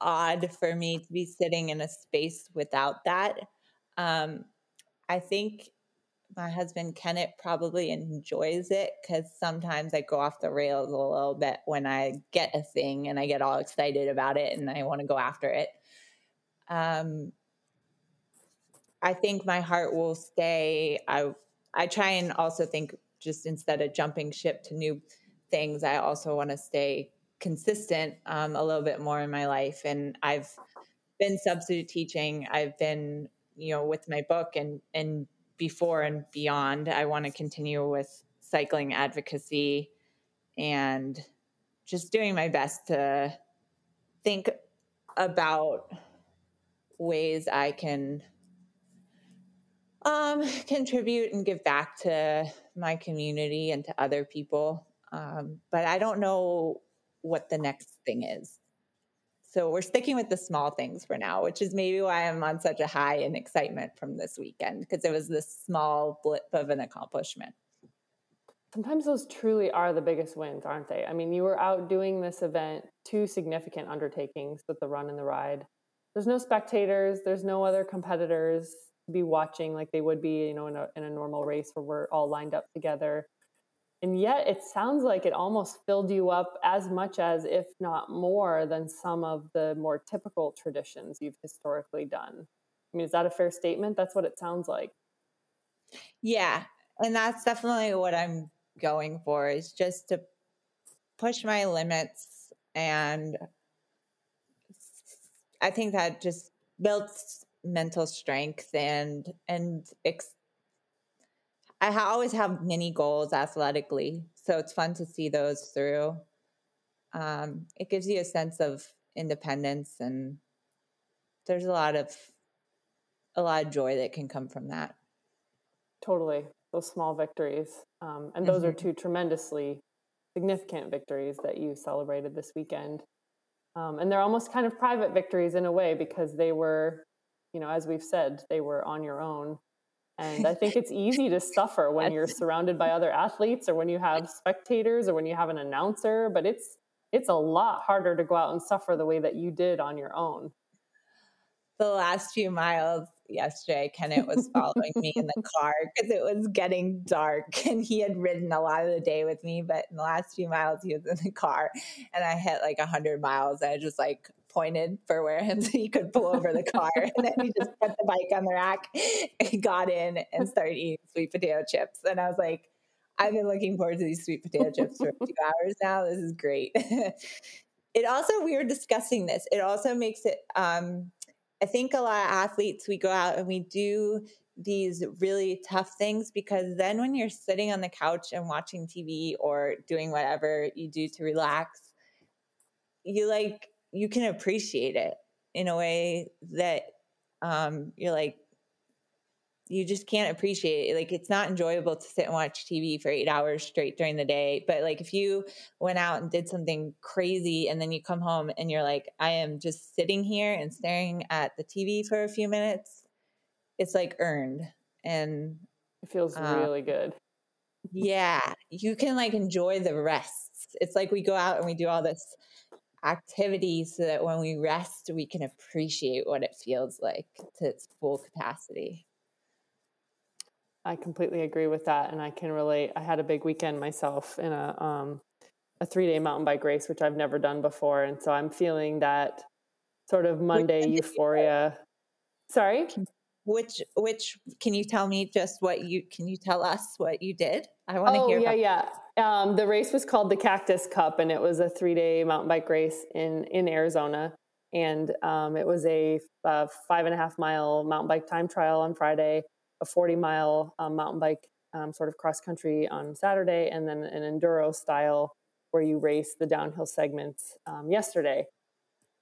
odd for me to be sitting in a space without that. Um, I think my husband Kenneth probably enjoys it because sometimes I go off the rails a little bit when I get a thing and I get all excited about it and I want to go after it. Um, I think my heart will stay. I I try and also think just instead of jumping ship to new things, I also want to stay consistent um, a little bit more in my life. And I've been substitute teaching. I've been, you know, with my book and and before and beyond. I want to continue with cycling advocacy and just doing my best to think about ways I can um, contribute and give back to my community and to other people. Um, but I don't know what the next thing is. So we're sticking with the small things for now, which is maybe why I'm on such a high in excitement from this weekend because it was this small blip of an accomplishment. Sometimes those truly are the biggest wins, aren't they? I mean, you were out doing this event, two significant undertakings with the run and the ride. There's no spectators, there's no other competitors to be watching like they would be, you know, in a, in a normal race where we're all lined up together. And yet it sounds like it almost filled you up as much as, if not more, than some of the more typical traditions you've historically done. I mean, is that a fair statement? That's what it sounds like. Yeah. And that's definitely what I'm going for is just to push my limits. And I think that just builds mental strength and, and, ex- I always have many goals athletically, so it's fun to see those through. Um, it gives you a sense of independence, and there's a lot of a lot of joy that can come from that. Totally, those small victories, um, and those mm-hmm. are two tremendously significant victories that you celebrated this weekend. Um, and they're almost kind of private victories in a way because they were, you know, as we've said, they were on your own and I think it's easy to suffer when you're surrounded by other athletes or when you have spectators or when you have an announcer, but it's it's a lot harder to go out and suffer the way that you did on your own. The last few miles yesterday, Kenneth was following me in the car because it was getting dark and he had ridden a lot of the day with me. But in the last few miles, he was in the car and I hit like 100 miles. And I just like pointed for where him so he could pull over the car. and then he just put the bike on the rack, and got in, and started eating sweet potato chips. And I was like, I've been looking forward to these sweet potato chips for two hours now. This is great. it also, we were discussing this, it also makes it, um, I think a lot of athletes, we go out and we do these really tough things because then when you're sitting on the couch and watching TV or doing whatever you do to relax, you like you can appreciate it in a way that um, you're like you just can't appreciate it. Like it's not enjoyable to sit and watch TV for eight hours straight during the day. But like if you went out and did something crazy and then you come home and you're like, I am just sitting here and staring at the TV for a few minutes, it's like earned. And it feels uh, really good. yeah, you can like enjoy the rest. It's like we go out and we do all this activity so that when we rest, we can appreciate what it feels like to its full capacity. I completely agree with that, and I can relate. I had a big weekend myself in a um, a three day mountain bike race, which I've never done before, and so I'm feeling that sort of Monday euphoria. Sorry, which which can you tell me just what you can you tell us what you did? I want to hear. oh, hear. Yeah, yeah. Um, the race was called the Cactus Cup, and it was a three day mountain bike race in in Arizona. And um, it was a, a, five and a half mile mountain bike time trial on Friday, a 40 mile um, mountain bike um, sort of cross country on Saturday, and then an enduro style where you race the downhill segments um, yesterday.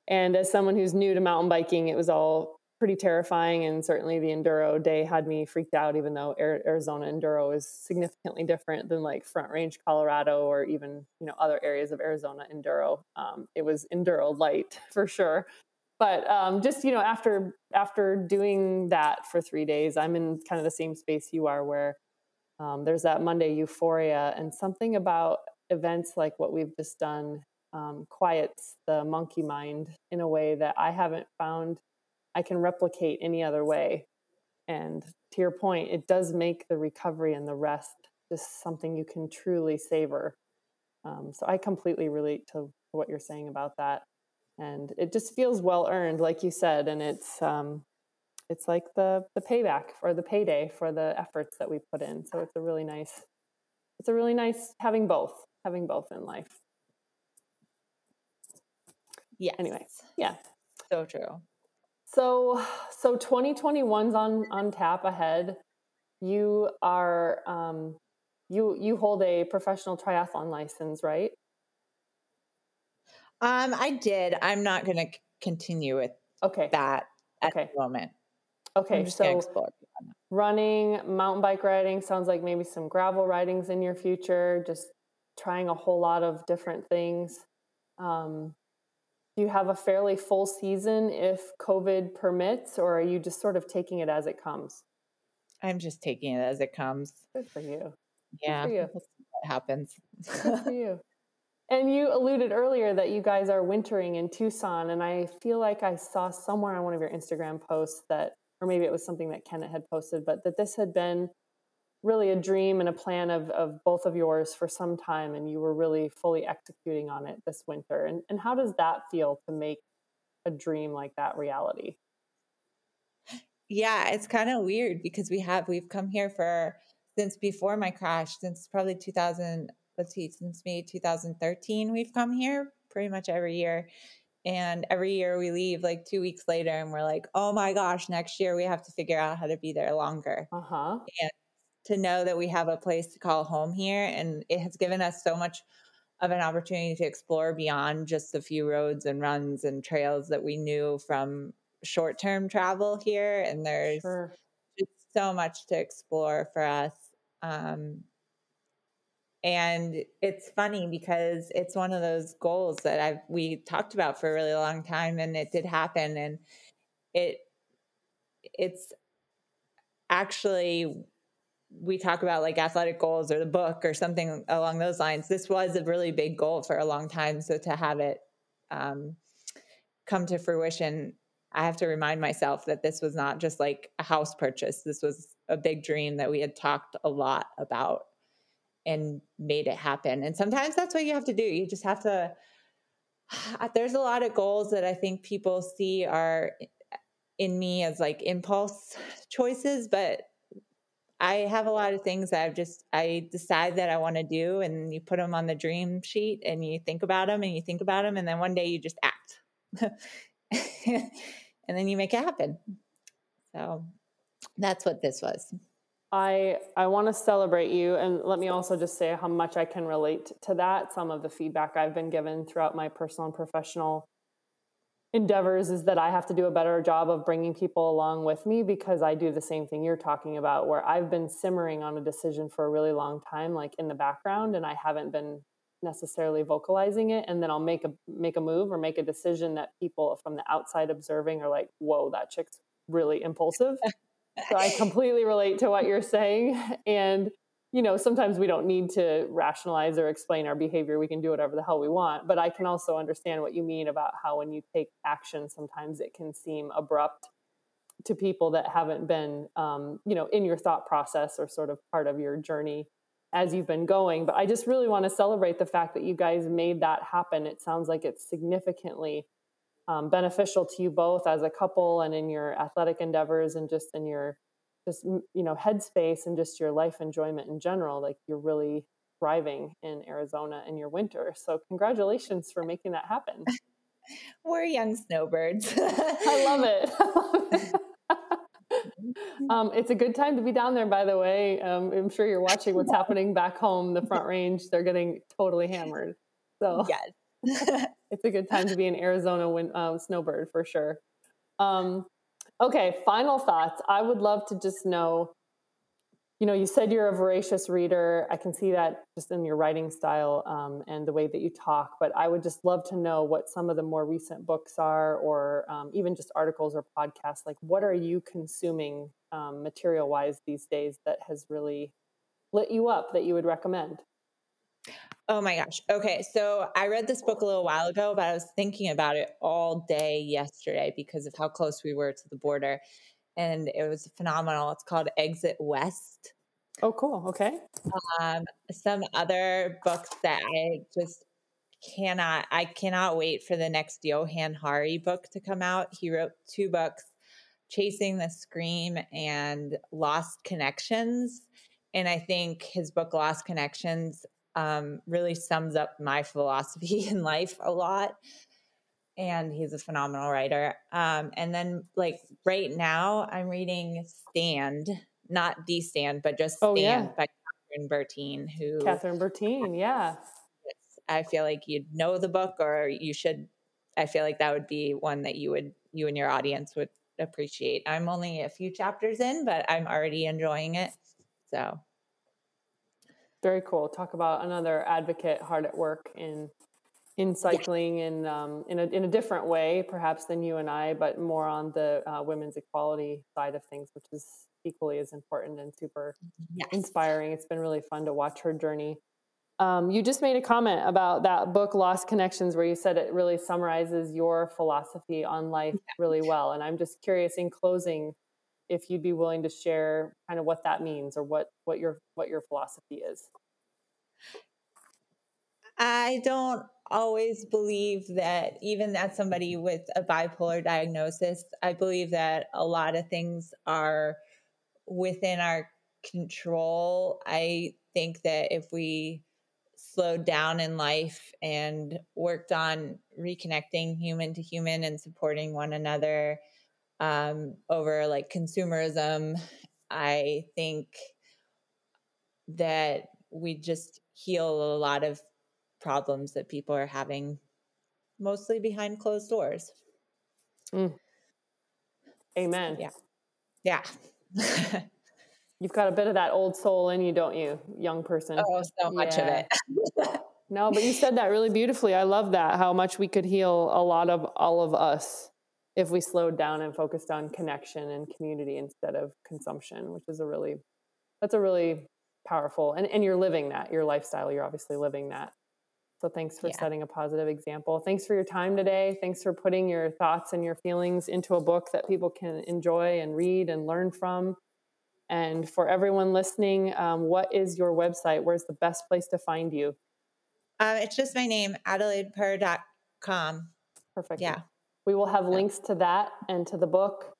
And as someone who's new to mountain biking, it was all pretty terrifying. And certainly the enduro day had me freaked out, even though Arizona enduro is significantly different than like Front Range Colorado or even you know other areas of Arizona enduro. Um, it was enduro light for sure. But um, just you know, after after doing that for three days, I'm in kind of the same space you are, where um, there's that Monday euphoria and something about events like what we've just done um, quiets the monkey mind in a way that I haven't found I can replicate any other way. And to your point, it does make the recovery and the rest just something you can truly savor. Um, so I completely relate to what you're saying about that, and it just feels well earned, like you said, and it's um, it's like the the payback or the payday for the efforts that we put in. So it's a really nice, it's a really nice having both, having both in life. Yeah. Anyway, yeah. So true. So, so 2021's on on tap ahead. You are um, you you hold a professional triathlon license, right? Um, I did. I'm not going to continue with okay that at okay. the moment. Okay, so running, mountain bike riding sounds like maybe some gravel ridings in your future. Just trying a whole lot of different things. Um, you have a fairly full season if COVID permits, or are you just sort of taking it as it comes? I'm just taking it as it comes. Good for you. Yeah. For you. what happens. Good for you. And you alluded earlier that you guys are wintering in Tucson, and I feel like I saw somewhere on one of your Instagram posts that, or maybe it was something that Kenneth had posted, but that this had been really a dream and a plan of, of both of yours for some time and you were really fully executing on it this winter. And, and how does that feel to make a dream like that reality? Yeah it's kind of weird because we have we've come here for since before my crash since probably 2000 let's see since may 2013 we've come here pretty much every year. And every year we leave like two weeks later and we're like oh my gosh next year we have to figure out how to be there longer. Uh-huh. And to know that we have a place to call home here. And it has given us so much of an opportunity to explore beyond just the few roads and runs and trails that we knew from short term travel here. And there's sure. just so much to explore for us. Um, and it's funny because it's one of those goals that I've we talked about for a really long time and it did happen and it it's actually we talk about like athletic goals or the book or something along those lines. This was a really big goal for a long time. So to have it um, come to fruition, I have to remind myself that this was not just like a house purchase. This was a big dream that we had talked a lot about and made it happen. And sometimes that's what you have to do. You just have to. There's a lot of goals that I think people see are in me as like impulse choices, but I have a lot of things that I've just I decide that I want to do, and you put them on the dream sheet, and you think about them, and you think about them, and then one day you just act, and then you make it happen. So that's what this was. I I want to celebrate you, and let me also just say how much I can relate to that. Some of the feedback I've been given throughout my personal and professional endeavors is that I have to do a better job of bringing people along with me because I do the same thing you're talking about, where I've been simmering on a decision for a really long time, like in the background, and I haven't been necessarily vocalizing it. And then I'll make a make a move or make a decision that people from the outside observing are like, "Whoa, that chick's really impulsive." so I completely relate to what you're saying, and you know, sometimes we don't need to rationalize or explain our behavior. We can do whatever the hell we want. But I can also understand what you mean about how when you take action, sometimes it can seem abrupt to people that haven't been, um, you know, in your thought process or sort of part of your journey as you've been going. But I just really want to celebrate the fact that you guys made that happen. It sounds like it's significantly um, beneficial to you both as a couple and in your athletic endeavors and just in your just you know headspace and just your life enjoyment in general like you're really thriving in arizona in your winter. So congratulations for making that happen. We're young snowbirds. I love it, um, it's a good time to be down there by the way. Um, i'm sure you're watching what's happening back home the front range. They're getting totally hammered. So yes. it's a good time to be an arizona win- uh, snowbird for sure. Um, Okay, final thoughts. I would love to just know you know, you said you're a voracious reader. I can see that just in your writing style um, and the way that you talk. But I would just love to know what some of the more recent books are, or um, even just articles or podcasts. Like, what are you consuming um, material wise these days that has really lit you up that you would recommend? Oh my gosh. Okay. So I read this book a little while ago, but I was thinking about it all day yesterday because of how close we were to the border. And it was phenomenal. It's called Exit West. Oh, cool. Okay. Um, some other books that I just cannot, I cannot wait for the next Johann Hari book to come out. He wrote two books Chasing the Scream and Lost Connections. And I think his book, Lost Connections, um, really sums up my philosophy in life a lot. And he's a phenomenal writer. Um, and then, like right now, I'm reading Stand, not D Stand, but just Stand oh, yeah. by Kathryn Bertine. Who Kathryn Bertine, yeah. I feel like you'd know the book, or you should. I feel like that would be one that you would, you and your audience would appreciate. I'm only a few chapters in, but I'm already enjoying it. So very cool. Talk about another advocate hard at work in in cycling yeah. in um, in a in a different way, perhaps than you and I, but more on the uh, women's equality side of things, which is equally as important and super yes. inspiring. It's been really fun to watch her journey. Um, you just made a comment about that book, Lost Connections, where you said it really summarizes your philosophy on life yeah. really well. And I'm just curious, in closing, if you'd be willing to share kind of what that means or what what your what your philosophy is? I don't always believe that even as somebody with a bipolar diagnosis i believe that a lot of things are within our control. I think that if we slowed down in life and worked on reconnecting human to human and supporting one another um, over like consumerism. I think that we just heal a lot of problems that people are having mostly behind closed doors. Mm. Amen. Yeah. Yeah. You've got a bit of that old soul in you, don't you, young person? Oh, so much yeah. of it. no, but you said that really beautifully. I love that, how much we could heal a lot of all of us if we slowed down and focused on connection and community instead of consumption, which is a really that's a really powerful and, and you're living that, your lifestyle, you're obviously living that. So thanks for yeah. setting a positive example. Thanks for your time today. Thanks for putting your thoughts and your feelings into a book that people can enjoy and read and learn from. And for everyone listening, um, what is your website? Where's the best place to find you? Uh, it's just my name, AdelaidePerr.com. Perfect. Yeah. We will have links to that and to the book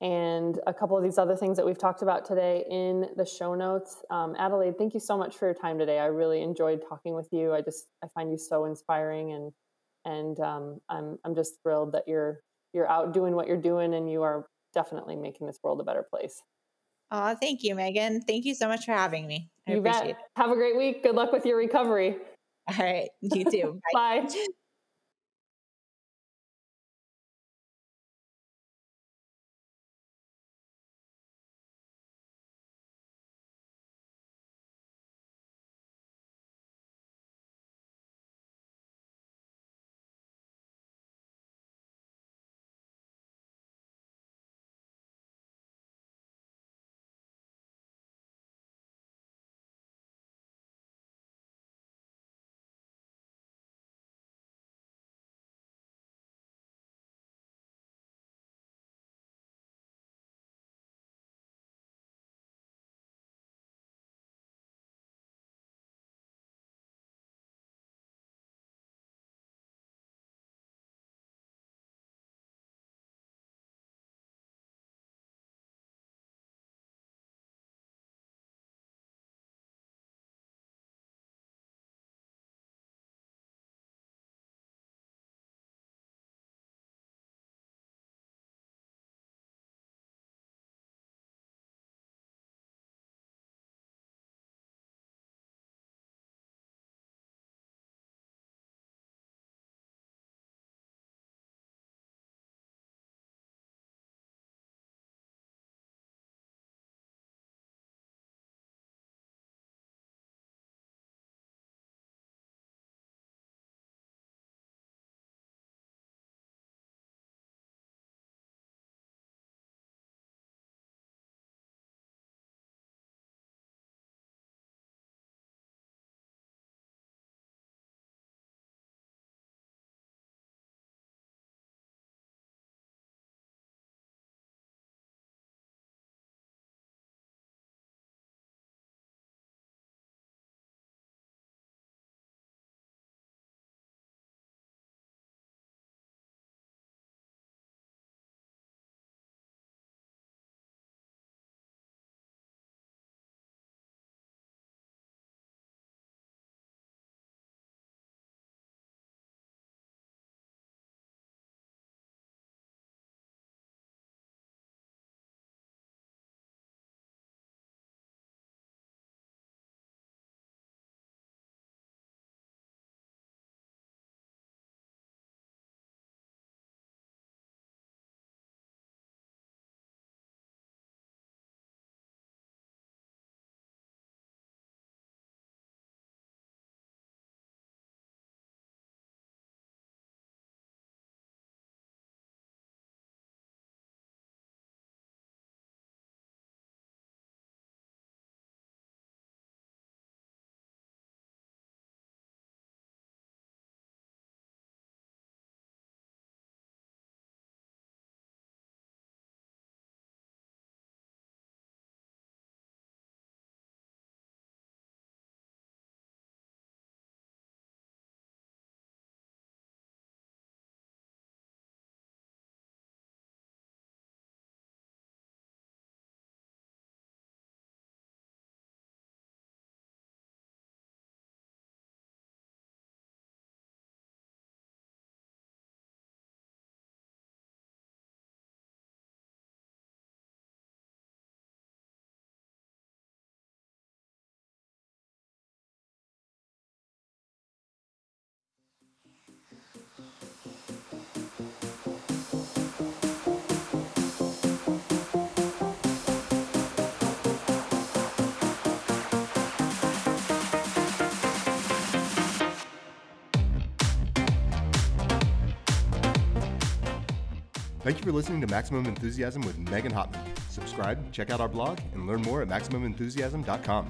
and a couple of these other things that we've talked about today in the show notes. Um, Adelaide, thank you so much for your time today. I really enjoyed talking with you. I just I find you so inspiring, and and um, I'm I'm just thrilled that you're you're out doing what you're doing, and you are definitely making this world a better place. Oh, thank you, Megan. Thank you so much for having me. I you appreciate bet. it. Have a great week. Good luck with your recovery. All right. You too. Bye. Bye. Thank you for listening to Maximum Enthusiasm with Megan Hottman. Subscribe, check out our blog, and learn more at MaximumEnthusiasm.com.